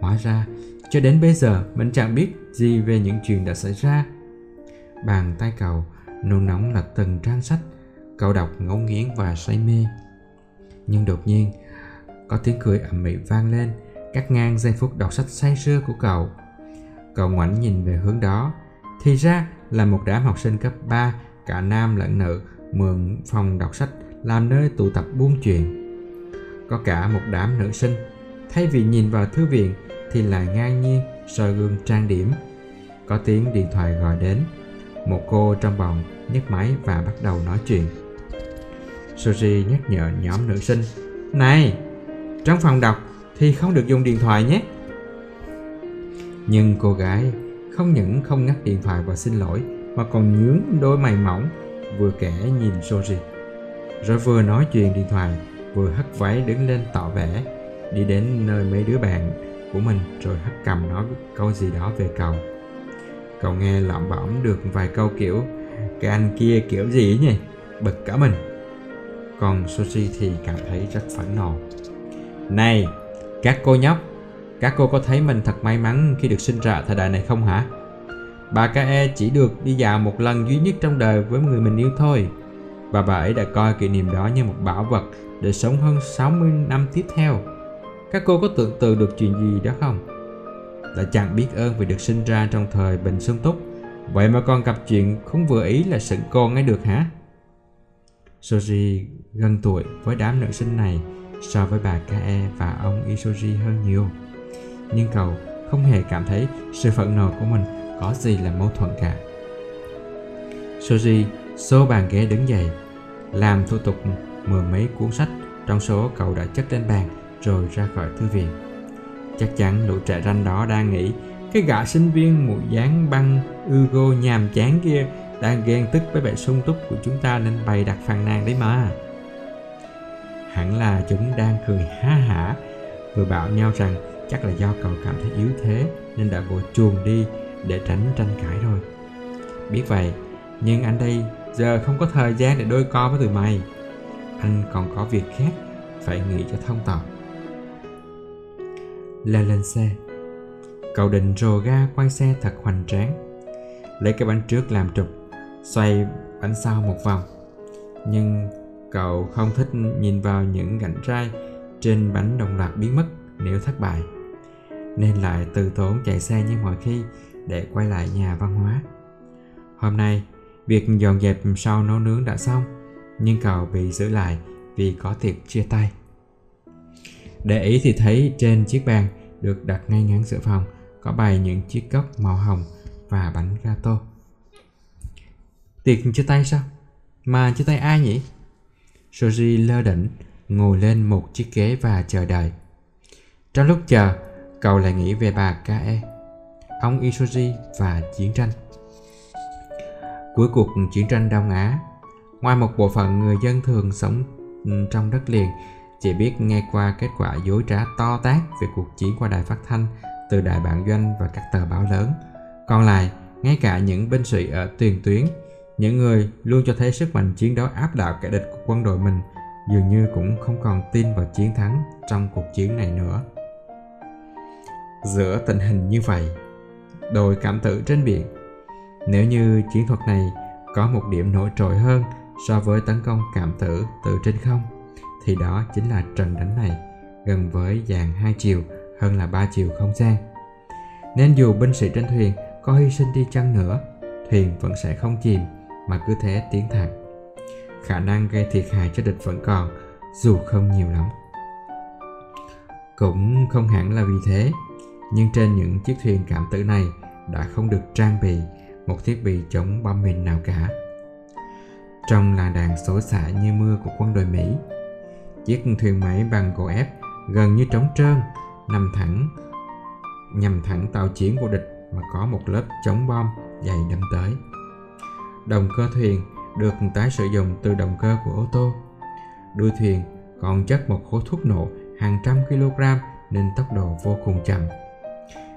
hóa ra cho đến bây giờ mình chẳng biết gì về những chuyện đã xảy ra. Bàn tay cậu nôn nóng là từng trang sách, cậu đọc ngấu nghiến và say mê. Nhưng đột nhiên, có tiếng cười ầm ĩ vang lên, cắt ngang giây phút đọc sách say sưa của cậu. Cậu ngoảnh nhìn về hướng đó, thì ra là một đám học sinh cấp 3, cả nam lẫn nữ, mượn phòng đọc sách làm nơi tụ tập buôn chuyện. Có cả một đám nữ sinh, thay vì nhìn vào thư viện thì lại ngang nhiên soi gương trang điểm. Có tiếng điện thoại gọi đến. Một cô trong bọn nhấc máy và bắt đầu nói chuyện. Suzy nhắc nhở nhóm nữ sinh. Này, trong phòng đọc thì không được dùng điện thoại nhé. Nhưng cô gái không những không ngắt điện thoại và xin lỗi mà còn nhướng đôi mày mỏng vừa kể nhìn Soji. Rồi vừa nói chuyện điện thoại, vừa hất váy đứng lên tỏ vẻ, đi đến nơi mấy đứa bạn của mình rồi hất cầm nói câu gì đó về cậu. Cậu nghe lẩm bẩm được vài câu kiểu, cái anh kia kiểu gì ấy nhỉ? Bực cả mình. Còn Sushi thì cảm thấy rất phẫn nộ. Này, các cô nhóc, các cô có thấy mình thật may mắn khi được sinh ra thời đại này không hả? Bà K.E. chỉ được đi dạo một lần duy nhất trong đời với người mình yêu thôi và bà ấy đã coi kỷ niệm đó như một bảo vật để sống hơn 60 năm tiếp theo các cô có tưởng tượng được chuyện gì đó không? Đã chẳng biết ơn vì được sinh ra trong thời bình sung túc Vậy mà còn gặp chuyện không vừa ý là sững con ngay được hả? Soji gần tuổi với đám nữ sinh này so với bà Kae và ông Isoji hơn nhiều. Nhưng cậu không hề cảm thấy sự phẫn nộ của mình có gì là mâu thuẫn cả. Soji số bàn ghế đứng dậy, làm thủ tục mười mấy cuốn sách trong số cậu đã chất lên bàn rồi ra khỏi thư viện. Chắc chắn lũ trẻ ranh đó đang nghĩ cái gã sinh viên mụ dáng băng Ugo nhàm chán kia đang ghen tức với vẻ sung túc của chúng ta nên bày đặt phàn nàn đấy mà. Hẳn là chúng đang cười há hả vừa bảo nhau rằng chắc là do cậu cảm thấy yếu thế nên đã vội chuồn đi để tránh tranh cãi rồi. Biết vậy, nhưng anh đây giờ không có thời gian để đôi co với tụi mày. Anh còn có việc khác phải nghĩ cho thông tỏ leo lên xe. Cậu định rồ ga quay xe thật hoành tráng. Lấy cái bánh trước làm trục, Xoay bánh sau một vòng. Nhưng cậu không thích nhìn vào những gạch rai Trên bánh đồng loạt biến mất nếu thất bại. Nên lại từ tốn chạy xe như mọi khi Để quay lại nhà văn hóa. Hôm nay Việc dọn dẹp sau nấu nướng đã xong Nhưng cậu bị giữ lại vì có tiệc chia tay Để ý thì thấy trên chiếc bàn được đặt ngay ngắn giữa phòng có bày những chiếc cốc màu hồng và bánh gato. Tiệc chia tay sao? Mà chia tay ai nhỉ? Soji lơ đỉnh, ngồi lên một chiếc ghế và chờ đợi. Trong lúc chờ, cậu lại nghĩ về bà Kae, ông Isoji và chiến tranh. Cuối cuộc chiến tranh Đông Á, ngoài một bộ phận người dân thường sống ừ, trong đất liền chỉ biết nghe qua kết quả dối trá to tát về cuộc chiến qua đài phát thanh từ đài bản doanh và các tờ báo lớn. Còn lại, ngay cả những binh sĩ ở tiền tuyến, những người luôn cho thấy sức mạnh chiến đấu áp đảo kẻ địch của quân đội mình dường như cũng không còn tin vào chiến thắng trong cuộc chiến này nữa. Giữa tình hình như vậy, đồi cảm tử trên biển, nếu như chiến thuật này có một điểm nổi trội hơn so với tấn công cảm tử từ trên không, thì đó chính là trận đánh này gần với dạng hai chiều hơn là ba chiều không gian. Nên dù binh sĩ trên thuyền có hy sinh đi chăng nữa, thuyền vẫn sẽ không chìm mà cứ thế tiến thẳng. Khả năng gây thiệt hại cho địch vẫn còn, dù không nhiều lắm. Cũng không hẳn là vì thế, nhưng trên những chiếc thuyền cảm tử này đã không được trang bị một thiết bị chống bom mìn nào cả. Trong là đàn xối xả như mưa của quân đội Mỹ, chiếc thuyền máy bằng gỗ ép gần như trống trơn nằm thẳng nhằm thẳng tàu chiến của địch mà có một lớp chống bom dày đâm tới. Động cơ thuyền được tái sử dụng từ động cơ của ô tô. Đuôi thuyền còn chất một khối thuốc nổ hàng trăm kg nên tốc độ vô cùng chậm.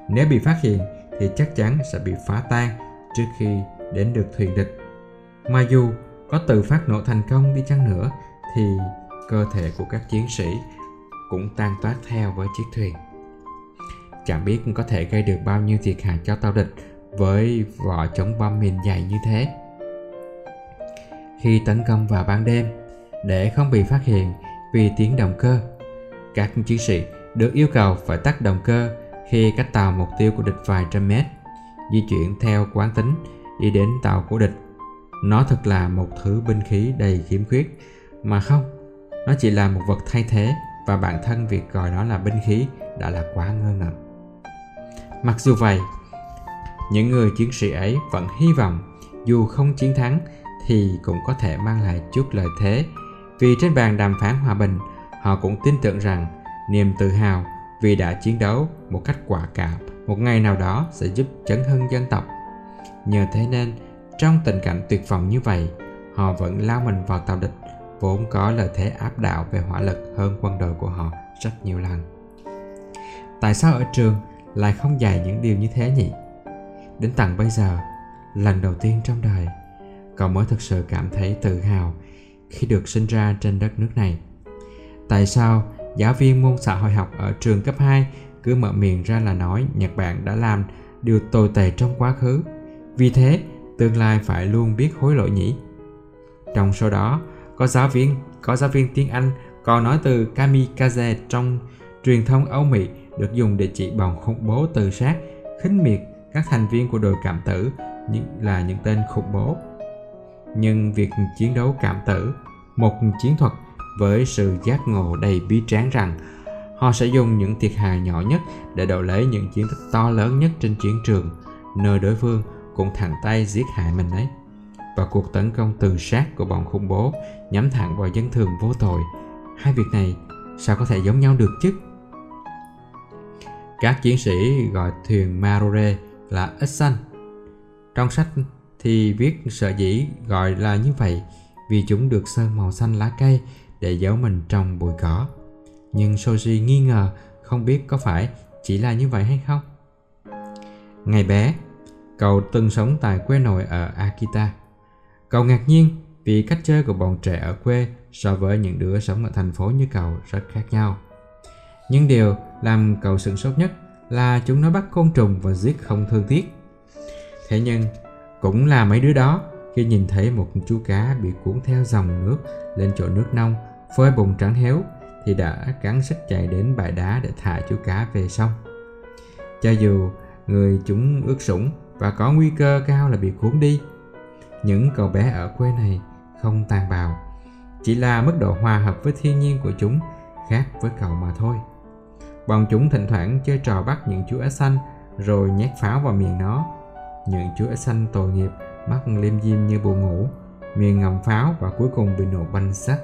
Nếu bị phát hiện thì chắc chắn sẽ bị phá tan trước khi đến được thuyền địch. Mà dù có tự phát nổ thành công đi chăng nữa thì cơ thể của các chiến sĩ cũng tan toát theo với chiếc thuyền. Chẳng biết có thể gây được bao nhiêu thiệt hại cho tàu địch với vỏ chống bom mìn dày như thế. Khi tấn công vào ban đêm, để không bị phát hiện vì tiếng động cơ, các chiến sĩ được yêu cầu phải tắt động cơ khi cách tàu mục tiêu của địch vài trăm mét, di chuyển theo quán tính đi đến tàu của địch. Nó thật là một thứ binh khí đầy khiếm khuyết, mà không, nó chỉ là một vật thay thế và bản thân việc gọi nó là binh khí đã là quá ngơ ngẩn. Mặc dù vậy, những người chiến sĩ ấy vẫn hy vọng dù không chiến thắng thì cũng có thể mang lại chút lợi thế vì trên bàn đàm phán hòa bình họ cũng tin tưởng rằng niềm tự hào vì đã chiến đấu một cách quả cảm một ngày nào đó sẽ giúp chấn hưng dân tộc nhờ thế nên trong tình cảnh tuyệt vọng như vậy họ vẫn lao mình vào tàu địch vốn có lợi thế áp đảo về hỏa lực hơn quân đội của họ rất nhiều lần. Tại sao ở trường lại không dạy những điều như thế nhỉ? Đến tận bây giờ, lần đầu tiên trong đời, cậu mới thực sự cảm thấy tự hào khi được sinh ra trên đất nước này. Tại sao giáo viên môn xã hội học ở trường cấp 2 cứ mở miệng ra là nói Nhật Bản đã làm điều tồi tệ trong quá khứ. Vì thế, tương lai phải luôn biết hối lỗi nhỉ? Trong số đó, có giáo viên có giáo viên tiếng Anh còn nói từ kamikaze trong truyền thông Âu Mỹ được dùng để chỉ bọn khủng bố tự sát, khinh miệt các thành viên của đội cảm tử như là những tên khủng bố. Nhưng việc chiến đấu cảm tử, một chiến thuật với sự giác ngộ đầy bi tráng rằng họ sẽ dùng những thiệt hại nhỏ nhất để đổi lấy những chiến tích to lớn nhất trên chiến trường, nơi đối phương cũng thẳng tay giết hại mình ấy và cuộc tấn công từ sát của bọn khủng bố nhắm thẳng vào dân thường vô tội. Hai việc này sao có thể giống nhau được chứ? Các chiến sĩ gọi thuyền Marore là Essan. xanh. Trong sách thì viết sợ dĩ gọi là như vậy vì chúng được sơn màu xanh lá cây để giấu mình trong bụi cỏ. Nhưng Soji nghi ngờ không biết có phải chỉ là như vậy hay không. Ngày bé, cậu từng sống tại quê nội ở Akita Cậu ngạc nhiên vì cách chơi của bọn trẻ ở quê so với những đứa sống ở thành phố như cậu rất khác nhau. Nhưng điều làm cậu sửng sốt nhất là chúng nó bắt côn trùng và giết không thương tiếc. Thế nhưng, cũng là mấy đứa đó khi nhìn thấy một chú cá bị cuốn theo dòng nước lên chỗ nước nông, phơi bụng trắng héo thì đã cắn sức chạy đến bãi đá để thả chú cá về sông. Cho dù người chúng ướt sũng và có nguy cơ cao là bị cuốn đi, những cậu bé ở quê này không tàn bạo, chỉ là mức độ hòa hợp với thiên nhiên của chúng khác với cậu mà thôi. Bọn chúng thỉnh thoảng chơi trò bắt những chú ếch xanh rồi nhét pháo vào miệng nó. Những chú ếch xanh tội nghiệp, mắt liêm diêm như buồn ngủ, miệng ngậm pháo và cuối cùng bị nổ banh sắt.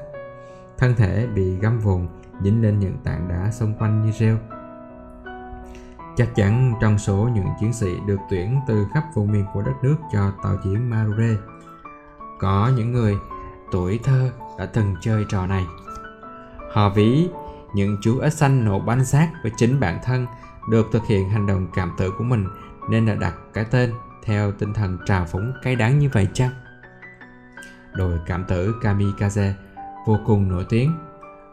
Thân thể bị găm vùng, dính lên những tảng đá xung quanh như rêu. Chắc chắn trong số những chiến sĩ được tuyển từ khắp vùng miền của đất nước cho tàu chiến Marure, có những người tuổi thơ đã từng chơi trò này. Họ ví những chú ếch xanh nổ bánh xác với chính bản thân được thực hiện hành động cảm tử của mình nên đã đặt cái tên theo tinh thần trào phúng cay đắng như vậy chăng? Đội cảm tử Kamikaze vô cùng nổi tiếng.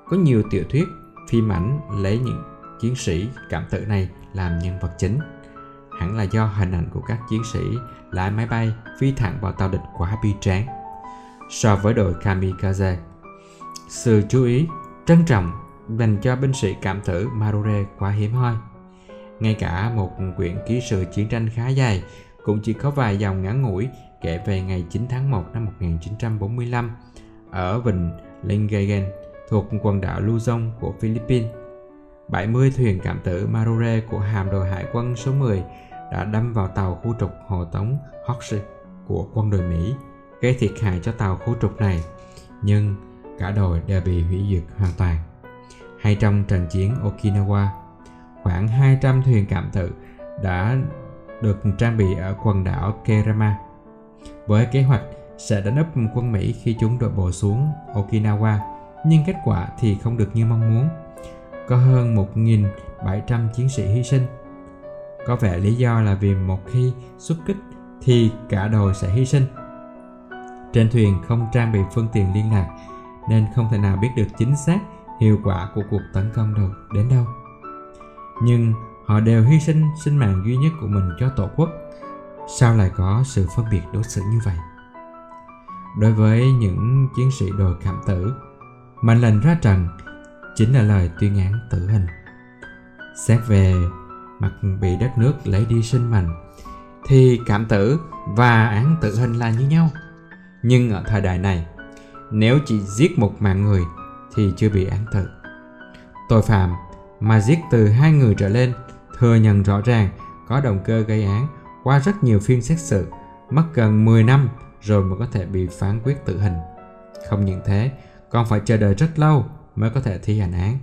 Có nhiều tiểu thuyết, phim ảnh lấy những chiến sĩ cảm tử này làm nhân vật chính. Hẳn là do hình ảnh của các chiến sĩ lái máy bay phi thẳng vào tàu địch quá bi tráng. So với đội Kamikaze, sự chú ý, trân trọng dành cho binh sĩ cảm tử Marure quá hiếm hoi. Ngay cả một quyển ký sự chiến tranh khá dài cũng chỉ có vài dòng ngắn ngủi kể về ngày 9 tháng 1 năm 1945 ở vịnh Lingayen thuộc quần đảo Luzon của Philippines. 70 thuyền cảm tử Marore của hạm đội hải quân số 10 đã đâm vào tàu khu trục hộ tống Hawks của quân đội Mỹ, gây thiệt hại cho tàu khu trục này, nhưng cả đội đều bị hủy diệt hoàn toàn hay trong trận chiến Okinawa. Khoảng 200 thuyền cảm tử đã được trang bị ở quần đảo Kerama với kế hoạch sẽ đánh úp quân Mỹ khi chúng đổ bộ xuống Okinawa, nhưng kết quả thì không được như mong muốn. Có hơn 1.700 chiến sĩ hy sinh. Có vẻ lý do là vì một khi xuất kích thì cả đội sẽ hy sinh. Trên thuyền không trang bị phương tiện liên lạc nên không thể nào biết được chính xác hiệu quả của cuộc tấn công được đến đâu nhưng họ đều hy sinh sinh mạng duy nhất của mình cho tổ quốc sao lại có sự phân biệt đối xử như vậy đối với những chiến sĩ đội cảm tử. Mệnh lệnh ra trận chính là lời tuyên án tử hình. Xét về mặt bị đất nước lấy đi sinh mệnh thì cảm tử và án tử hình là như nhau. Nhưng ở thời đại này nếu chỉ giết một mạng người thì chưa bị án tử. Tội phạm mà giết từ hai người trở lên thừa nhận rõ ràng có động cơ gây án qua rất nhiều phiên xét xử, mất gần 10 năm rồi mới có thể bị phán quyết tử hình. Không những thế, còn phải chờ đợi rất lâu mới có thể thi hành án.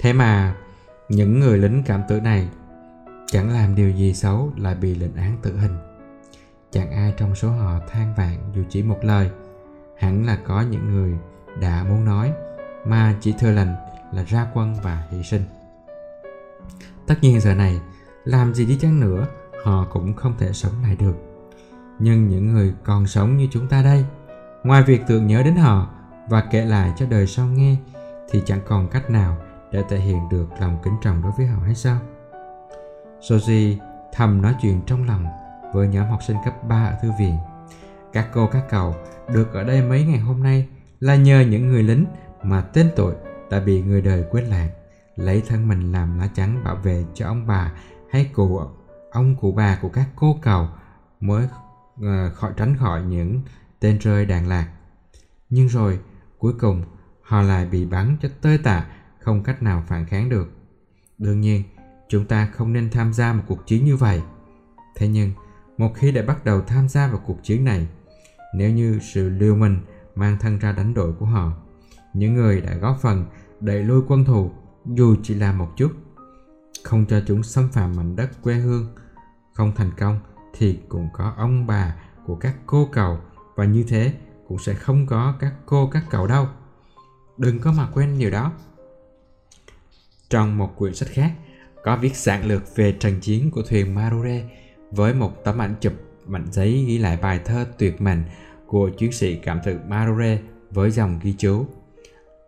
Thế mà, những người lính cảm tử này chẳng làm điều gì xấu lại bị lệnh án tử hình. Chẳng ai trong số họ than vạn dù chỉ một lời. Hẳn là có những người đã muốn nói mà chỉ thừa lệnh là ra quân và hy sinh. Tất nhiên giờ này, làm gì đi chăng nữa, họ cũng không thể sống lại được. Nhưng những người còn sống như chúng ta đây, ngoài việc tưởng nhớ đến họ và kể lại cho đời sau nghe, thì chẳng còn cách nào để thể hiện được lòng kính trọng đối với họ hay sao? Soji thầm nói chuyện trong lòng với nhóm học sinh cấp 3 ở thư viện. Các cô các cậu được ở đây mấy ngày hôm nay là nhờ những người lính mà tên tội đã bị người đời quên lãng lấy thân mình làm lá chắn bảo vệ cho ông bà hay cụ ông cụ bà của các cô cầu mới Ờ, khỏi tránh khỏi những tên rơi đạn lạc. Nhưng rồi, cuối cùng, họ lại bị bắn cho tơi tạ không cách nào phản kháng được. Đương nhiên, chúng ta không nên tham gia một cuộc chiến như vậy. Thế nhưng, một khi đã bắt đầu tham gia vào cuộc chiến này, nếu như sự liều mình mang thân ra đánh đội của họ, những người đã góp phần đẩy lùi quân thù, dù chỉ là một chút, không cho chúng xâm phạm mảnh đất quê hương, không thành công thì cũng có ông bà của các cô cậu. Và như thế cũng sẽ không có các cô các cậu đâu. Đừng có mà quên điều đó. Trong một quyển sách khác, có viết sản lược về trận chiến của thuyền Marure với một tấm ảnh chụp mảnh giấy ghi lại bài thơ tuyệt mệnh của chiến sĩ cảm thực Marure với dòng ghi chú.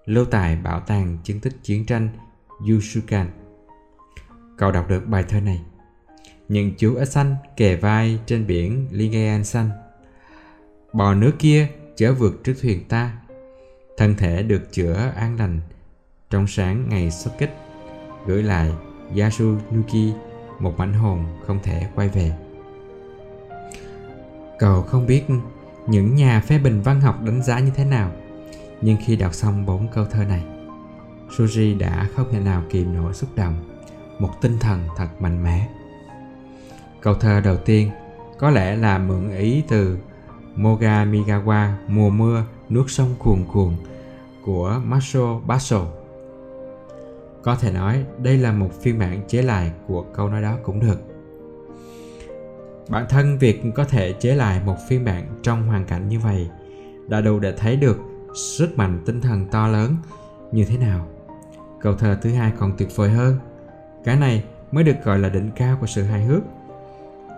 Lưu tại bảo tàng chứng tích chiến tranh Yushukan. cậu đọc được bài thơ này những chú ếch xanh kề vai trên biển Ligean xanh. Bò nước kia chở vượt trước thuyền ta. Thân thể được chữa an lành. Trong sáng ngày xuất kích gửi lại Yasunuki một mảnh hồn không thể quay về. Cậu không biết những nhà phê bình văn học đánh giá như thế nào, nhưng khi đọc xong bốn câu thơ này, Suji đã không thể nào kìm nổi xúc động. Một tinh thần thật mạnh mẽ câu thơ đầu tiên có lẽ là mượn ý từ Moga Migawa mùa mưa, nước sông cuồn cuồn của Maso Basso có thể nói đây là một phiên bản chế lại của câu nói đó cũng được. Bản thân việc có thể chế lại một phiên bản trong hoàn cảnh như vậy đã đủ để thấy được sức mạnh tinh thần to lớn như thế nào. Câu thơ thứ hai còn tuyệt vời hơn. Cái này mới được gọi là đỉnh cao của sự hài hước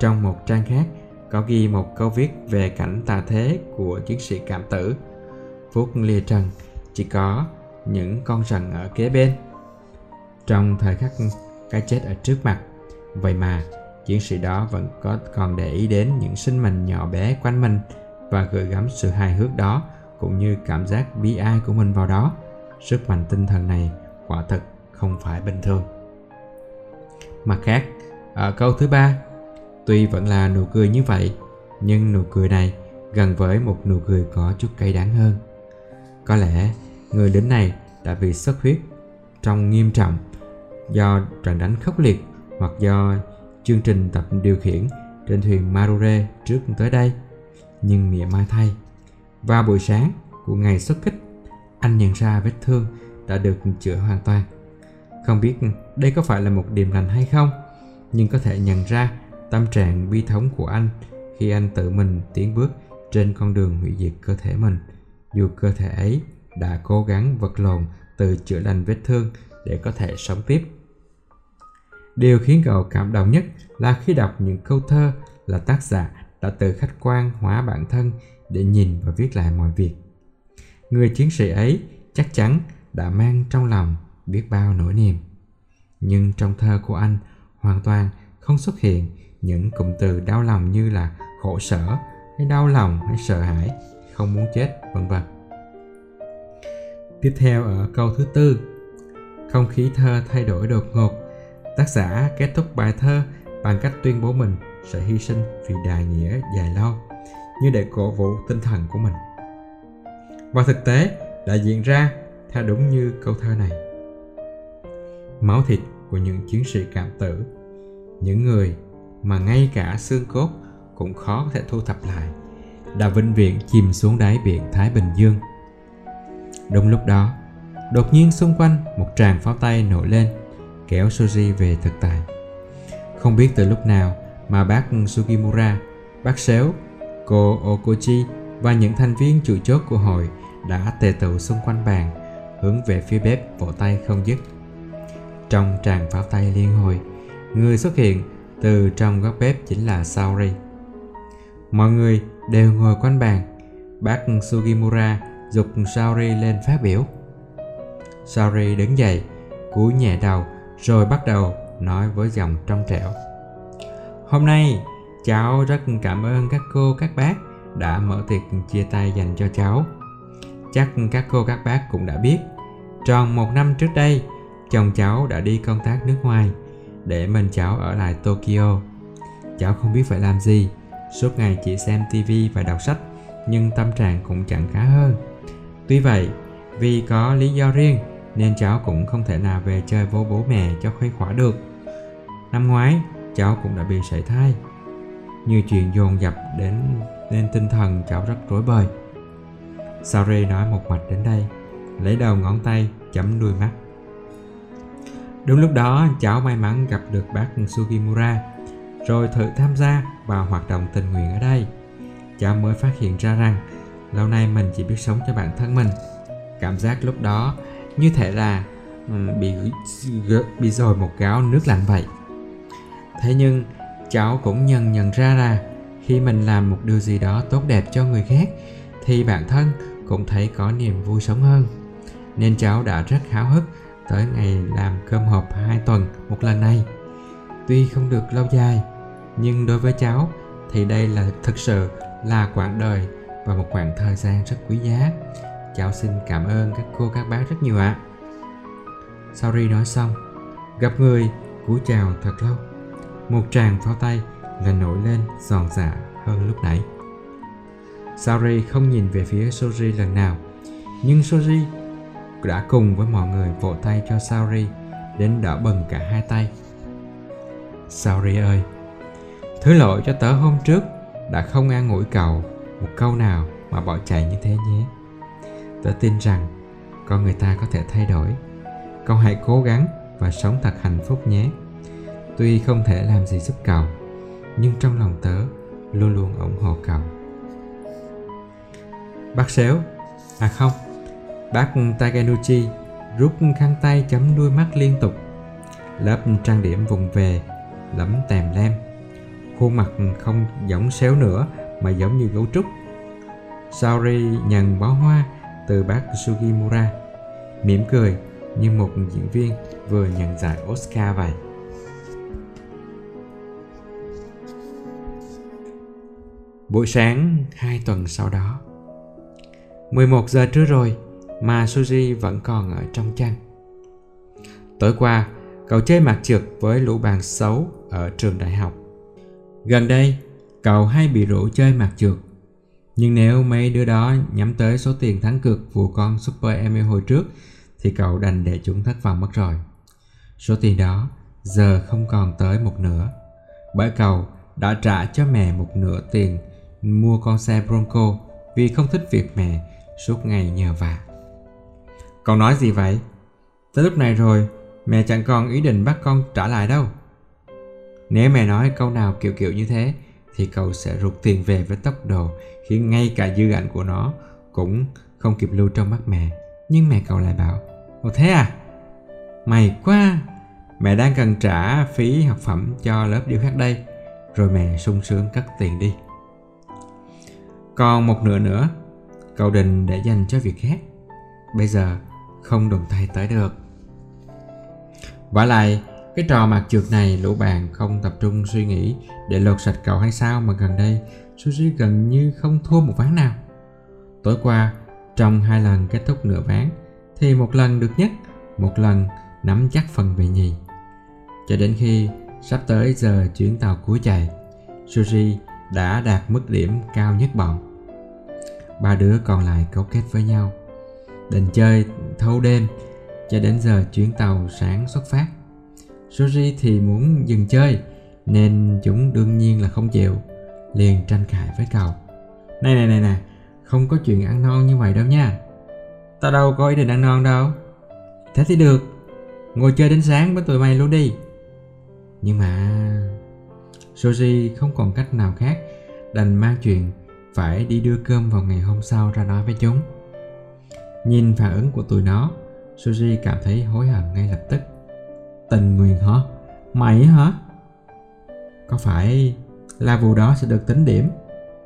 trong một trang khác, có ghi một câu viết về cảnh tà thế của chiến sĩ cảm tử. Phút lìa trần, chỉ có những con rần ở kế bên. Trong thời khắc cái chết ở trước mặt, vậy mà chiến sĩ đó vẫn có còn để ý đến những sinh mệnh nhỏ bé quanh mình và gửi gắm sự hài hước đó, cũng như cảm giác bi ai của mình vào đó. Sức mạnh tinh thần này quả thực không phải bình thường. Mặt khác, ở câu thứ ba tuy vẫn là nụ cười như vậy nhưng nụ cười này gần với một nụ cười có chút cay đắng hơn có lẽ người lính này đã bị xuất huyết trong nghiêm trọng do trận đánh khốc liệt hoặc do chương trình tập điều khiển trên thuyền Marure trước tới đây. Nhưng mỉa mai thay, vào buổi sáng của ngày xuất kích, anh nhận ra vết thương đã được chữa hoàn toàn. Không biết đây có phải là một điểm lành hay không, nhưng có thể nhận ra tâm trạng bi thống của anh khi anh tự mình tiến bước trên con đường hủy diệt cơ thể mình, dù cơ thể ấy đã cố gắng vật lộn từ chữa lành vết thương để có thể sống tiếp. Điều khiến cậu cảm động nhất là khi đọc những câu thơ là tác giả đã tự khách quan hóa bản thân để nhìn và viết lại mọi việc. Người chiến sĩ ấy chắc chắn đã mang trong lòng biết bao nỗi niềm. Nhưng trong thơ của anh hoàn toàn không xuất hiện những cụm từ đau lòng như là khổ sở hay đau lòng hay sợ hãi, không muốn chết, vân vân. Tiếp theo ở câu thứ tư, không khí thơ thay đổi đột ngột Tác giả kết thúc bài thơ bằng cách tuyên bố mình sẽ hy sinh vì đại nghĩa dài lâu như để cổ vũ tinh thần của mình. Và thực tế đã diễn ra theo đúng như câu thơ này. Máu thịt của những chiến sĩ cảm tử, những người mà ngay cả xương cốt cũng khó có thể thu thập lại, đã vĩnh viễn chìm xuống đáy biển Thái Bình Dương. Đúng lúc đó, đột nhiên xung quanh một tràng pháo tay nổi lên kéo Soji về thực tại. Không biết từ lúc nào mà bác Sugimura, bác xéo, cô Okochi và những thành viên chủ chốt của hội đã tề tựu xung quanh bàn, hướng về phía bếp vỗ tay không dứt. Trong tràng pháo tay liên hồi, người xuất hiện từ trong góc bếp chính là Saori. Mọi người đều ngồi quanh bàn. Bác Sugimura dục Saori lên phát biểu. Saori đứng dậy, cúi nhẹ đầu rồi bắt đầu nói với giọng trong trẻo. Hôm nay, cháu rất cảm ơn các cô các bác đã mở tiệc chia tay dành cho cháu. Chắc các cô các bác cũng đã biết, tròn một năm trước đây, chồng cháu đã đi công tác nước ngoài để mình cháu ở lại Tokyo. Cháu không biết phải làm gì, suốt ngày chỉ xem TV và đọc sách, nhưng tâm trạng cũng chẳng khá hơn. Tuy vậy, vì có lý do riêng nên cháu cũng không thể nào về chơi với bố mẹ cho khuây khỏa được. Năm ngoái, cháu cũng đã bị sảy thai. nhiều chuyện dồn dập đến nên tinh thần cháu rất rối bời. Sari nói một mạch đến đây, lấy đầu ngón tay chấm đuôi mắt. Đúng lúc đó, cháu may mắn gặp được bác Sugimura, rồi thử tham gia vào hoạt động tình nguyện ở đây. Cháu mới phát hiện ra rằng lâu nay mình chỉ biết sống cho bản thân mình. Cảm giác lúc đó như thể là ừ, bị bị rồi một gáo nước lạnh vậy thế nhưng cháu cũng nhận nhận ra là khi mình làm một điều gì đó tốt đẹp cho người khác thì bản thân cũng thấy có niềm vui sống hơn nên cháu đã rất háo hức tới ngày làm cơm hộp hai tuần một lần này. Tuy không được lâu dài, nhưng đối với cháu thì đây là thực sự là quãng đời và một khoảng thời gian rất quý giá. Cháu xin cảm ơn các cô các bác rất nhiều ạ. Sauri nói xong, gặp người cúi chào thật lâu. Một tràng pháo tay là nổi lên giòn giả hơn lúc nãy. Sauri không nhìn về phía Soji lần nào, nhưng Soji đã cùng với mọi người vỗ tay cho Sauri đến đỡ bừng cả hai tay Sauri ơi Thứ lỗi cho tớ hôm trước đã không an ủi cậu một câu nào mà bỏ chạy như thế nhé. Tớ tin rằng con người ta có thể thay đổi. Cậu hãy cố gắng và sống thật hạnh phúc nhé. Tuy không thể làm gì giúp cậu, nhưng trong lòng tớ luôn luôn ủng hộ cậu. Bác xéo, à không, bác Takenuchi rút khăn tay chấm đuôi mắt liên tục. Lớp trang điểm vùng về, lấm tèm lem khuôn mặt không giống xéo nữa mà giống như gấu trúc. Saori nhận bó hoa từ bác Sugimura, mỉm cười như một diễn viên vừa nhận giải Oscar vậy. Buổi sáng hai tuần sau đó 11 giờ trưa rồi mà Suzy vẫn còn ở trong chăn. Tối qua, cậu chơi mặt trượt với lũ bạn xấu ở trường đại học. Gần đây, cậu hay bị rủ chơi mặt trượt. Nhưng nếu mấy đứa đó nhắm tới số tiền thắng cược vụ con Super Emmy hồi trước thì cậu đành để chúng thất vọng mất rồi. Số tiền đó giờ không còn tới một nửa. Bởi cậu đã trả cho mẹ một nửa tiền mua con xe Bronco vì không thích việc mẹ suốt ngày nhờ vả. Con nói gì vậy? Tới lúc này rồi, mẹ chẳng còn ý định bắt con trả lại đâu. Nếu mẹ nói câu nào kiểu kiểu như thế thì cậu sẽ rụt tiền về với tốc độ khiến ngay cả dư ảnh của nó cũng không kịp lưu trong mắt mẹ. Nhưng mẹ cậu lại bảo, Ồ thế à? Mày quá! Mẹ đang cần trả phí học phẩm cho lớp điêu khắc đây. Rồi mẹ sung sướng cất tiền đi. Còn một nửa nữa, cậu định để dành cho việc khác. Bây giờ không đụng tay tới được. Và lại, cái trò mặt trượt này lũ bạn không tập trung suy nghĩ để lột sạch cậu hay sao mà gần đây sushi gần như không thua một ván nào. Tối qua, trong hai lần kết thúc nửa ván, thì một lần được nhất, một lần nắm chắc phần về nhì. Cho đến khi sắp tới giờ chuyến tàu cuối chạy, sushi đã đạt mức điểm cao nhất bọn. Ba đứa còn lại cấu kết với nhau, định chơi thâu đêm cho đến giờ chuyến tàu sáng xuất phát. Suzy thì muốn dừng chơi nên chúng đương nhiên là không chịu liền tranh cãi với cậu. Này này này này, không có chuyện ăn non như vậy đâu nha. Tao đâu có ý định ăn non đâu. Thế thì được ngồi chơi đến sáng với tụi mày luôn đi. Nhưng mà Soji không còn cách nào khác đành mang chuyện phải đi đưa cơm vào ngày hôm sau ra nói với chúng nhìn phản ứng của tụi nó, Suzy cảm thấy hối hận ngay lập tức Tình nguyện hả? Mày hả? Có phải là vụ đó sẽ được tính điểm?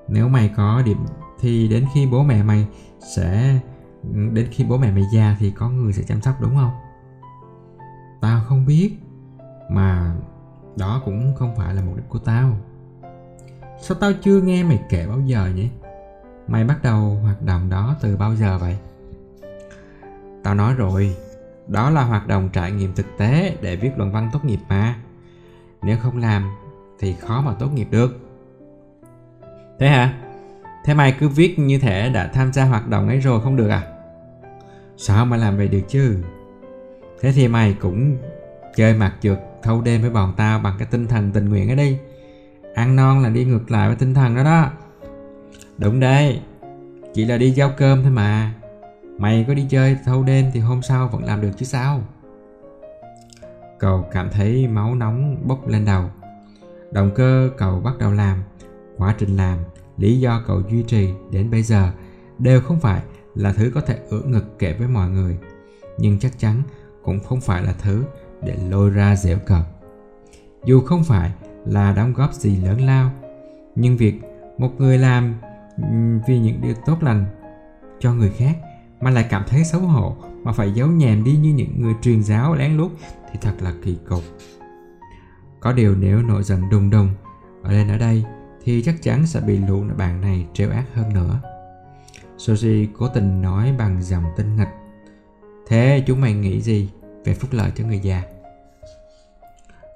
Nếu mày có điểm thì đến khi bố mẹ mày sẽ, đến khi bố mẹ mày già thì có người sẽ chăm sóc đúng không? Tao không biết, mà đó cũng không phải là mục đích của tao. Sao tao chưa nghe mày kể bao giờ nhỉ? Mày bắt đầu hoạt động đó từ bao giờ vậy? Tao nói rồi, đó là hoạt động trải nghiệm thực tế để viết luận văn tốt nghiệp mà. Nếu không làm thì khó mà tốt nghiệp được. Thế hả? Thế mày cứ viết như thể đã tham gia hoạt động ấy rồi không được à? Sao mà làm vậy được chứ? Thế thì mày cũng chơi mặt trượt thâu đêm với bọn tao bằng cái tinh thần tình nguyện ấy đi Ăn non là đi ngược lại với tinh thần đó đó. Đúng đấy, chỉ là đi giao cơm thôi mà. Mày có đi chơi thâu đêm thì hôm sau vẫn làm được chứ sao? Cậu cảm thấy máu nóng bốc lên đầu. Động cơ cậu bắt đầu làm Quá trình làm, lý do cậu duy trì đến bây giờ Đều không phải là thứ có thể ưỡn ngực kể với mọi người Nhưng chắc chắn cũng không phải là thứ để lôi ra dẻo cợt. Dù không phải là đóng góp gì lớn lao Nhưng việc một người làm vì những điều tốt lành cho người khác mà lại cảm thấy xấu hổ, mà phải giấu nhèm đi như những người truyền giáo lén lút, thì thật là kỳ cục Có điều nếu nổi giận đùng đùng ở lên ở đây, thì chắc chắn sẽ bị lũ bạn này trêu ác hơn nữa. Soji cố tình nói bằng giọng tinh nghịch. Thế chúng mày nghĩ gì về phúc lợi cho người già?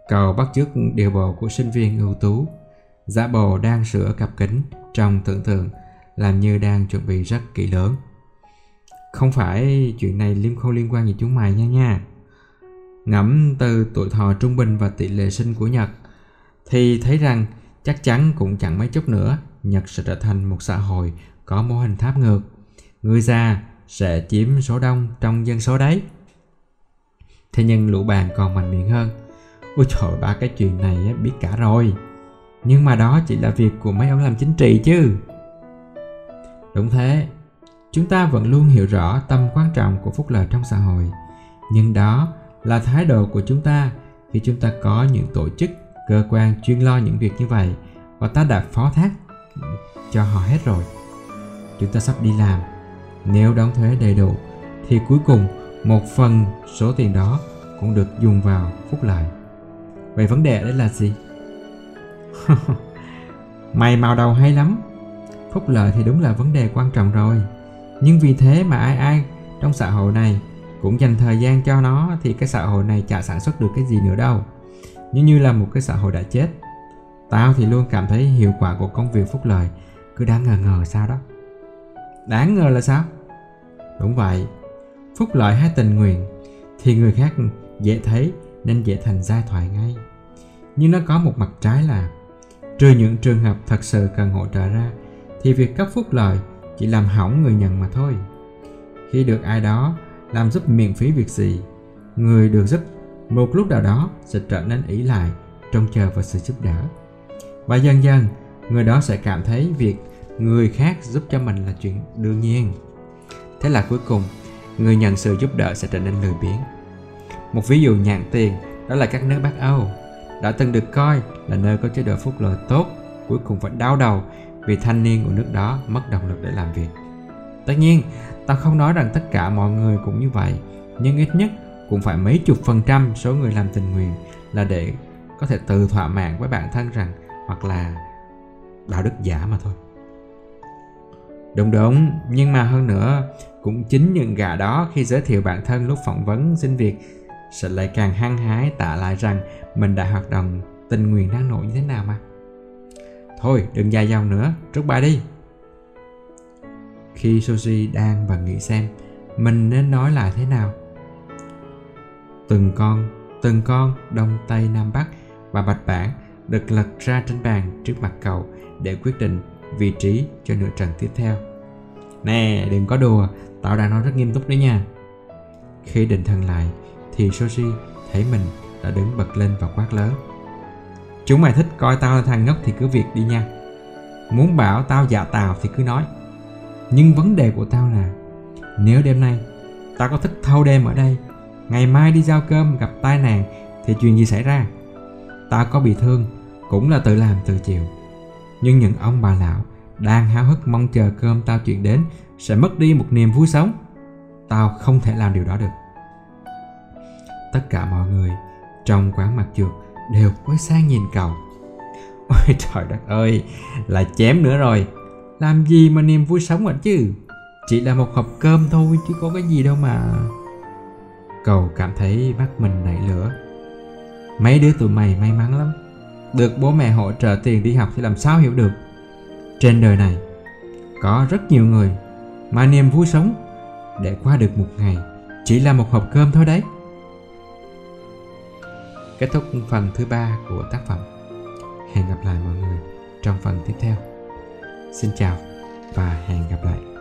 Cậu bắt chước điều bộ của sinh viên ưu tú. Giả bộ đang sửa cặp kính trong tưởng tượng, làm như đang chuẩn bị rất kỹ lưỡng. Không phải chuyện này liên không liên quan gì chúng mày nha nha. Ngẫm từ tuổi thọ trung bình và tỷ lệ sinh của Nhật thì thấy rằng chắc chắn cũng chẳng mấy chốc nữa Nhật sẽ trở thành một xã hội có mô hình tháp ngược. Người già sẽ chiếm số đông trong dân số đấy. Thế nhưng lũ bàn còn mạnh miệng hơn. Ôi trời ba cái chuyện này biết cả rồi. Nhưng mà đó chỉ là việc của mấy ông làm chính trị chứ. Đúng thế, chúng ta vẫn luôn hiểu rõ tầm quan trọng của phúc lợi trong xã hội. Nhưng đó là thái độ của chúng ta khi chúng ta có những tổ chức, cơ quan chuyên lo những việc như vậy và ta đã phó thác cho họ hết rồi. Chúng ta sắp đi làm. Nếu đóng thuế đầy đủ thì cuối cùng một phần số tiền đó cũng được dùng vào phúc lợi. Vậy vấn đề ở đây là gì? Mày màu đầu hay lắm. Phúc lợi thì đúng là vấn đề quan trọng rồi. Nhưng vì thế mà ai ai trong xã hội này cũng dành thời gian cho nó thì cái xã hội này chả sản xuất được cái gì nữa đâu. Nhưng như là một cái xã hội đã chết. Tao thì luôn cảm thấy hiệu quả của công việc phúc lợi, cứ đáng ngờ ngờ sao đó. Đáng ngờ là sao? Đúng vậy. Phúc lợi hay tình nguyện thì người khác dễ thấy nên dễ thành giai thoại ngay. Nhưng nó có một mặt trái là, trừ những trường hợp thật sự cần hỗ trợ ra, thì việc cấp phúc lợi chỉ làm hỏng người nhận mà thôi. Khi được ai đó làm giúp miễn phí việc gì, người được giúp một lúc nào đó sẽ trở nên ý lại trông chờ vào sự giúp đỡ. Và dần dần, người đó sẽ cảm thấy việc người khác giúp cho mình là chuyện đương nhiên. Thế là cuối cùng, người nhận sự giúp đỡ sẽ trở nên lười biếng. Một ví dụ nhạn tiền đó là các nước Bắc Âu đã từng được coi là nơi có chế độ phúc lợi tốt cuối cùng phải đau đầu vì thanh niên của nước đó mất động lực để làm việc. Tất nhiên, ta không nói rằng tất cả mọi người cũng như vậy, nhưng ít nhất cũng phải mấy chục phần trăm số người làm tình nguyện là để có thể tự thỏa mãn với bản thân rằng hoặc là đạo đức giả mà thôi. Đúng đúng, nhưng mà hơn nữa, cũng chính những gã đó khi giới thiệu bản thân lúc phỏng vấn xin việc sẽ lại càng hăng hái tạ lại rằng mình đã hoạt động tình nguyện năng nổ như thế nào mà. Thôi đừng dài dòng nữa, rút bài đi. Khi Soji đang và nghĩ xem mình nên nói lại thế nào. Từng con, từng con Đông Tây Nam Bắc và Bạch Bản được lật ra trên bàn trước mặt cậu để quyết định vị trí cho nửa trận tiếp theo. Nè, đừng có đùa, tao đang nói rất nghiêm túc đấy nha. Khi định thần lại, thì Soji thấy mình đã đứng bật lên và quát lớn. Chúng mày thích coi tao là thằng ngốc thì cứ việc đi nha. Muốn bảo tao giả tào thì cứ nói. Nhưng vấn đề của tao là nếu đêm nay tao có thức thâu đêm ở đây, ngày mai đi giao cơm gặp tai nạn thì chuyện gì xảy ra? Tao có bị thương cũng là tự làm tự chịu. Nhưng những ông bà lão đang háo hức mong chờ cơm tao chuyển đến sẽ mất đi một niềm vui sống. Tao không thể làm điều đó được. Tất cả mọi người trong quán mặt trượt đều quay sang nhìn cậu. Ôi trời đất ơi, là chém nữa rồi. Làm gì mà niềm vui sống vậy chứ? Chỉ là một hộp cơm thôi chứ có cái gì đâu mà. Cậu cảm thấy mắt mình nảy lửa. Mấy đứa tụi mày may mắn lắm. Được bố mẹ hỗ trợ tiền đi học thì làm sao hiểu được. Trên đời này có rất nhiều người mà niềm vui sống để qua được một ngày chỉ là một hộp cơm thôi đấy. Kết thúc phần thứ ba của tác phẩm. Hẹn gặp lại mọi người trong phần tiếp theo. Xin chào và hẹn gặp lại.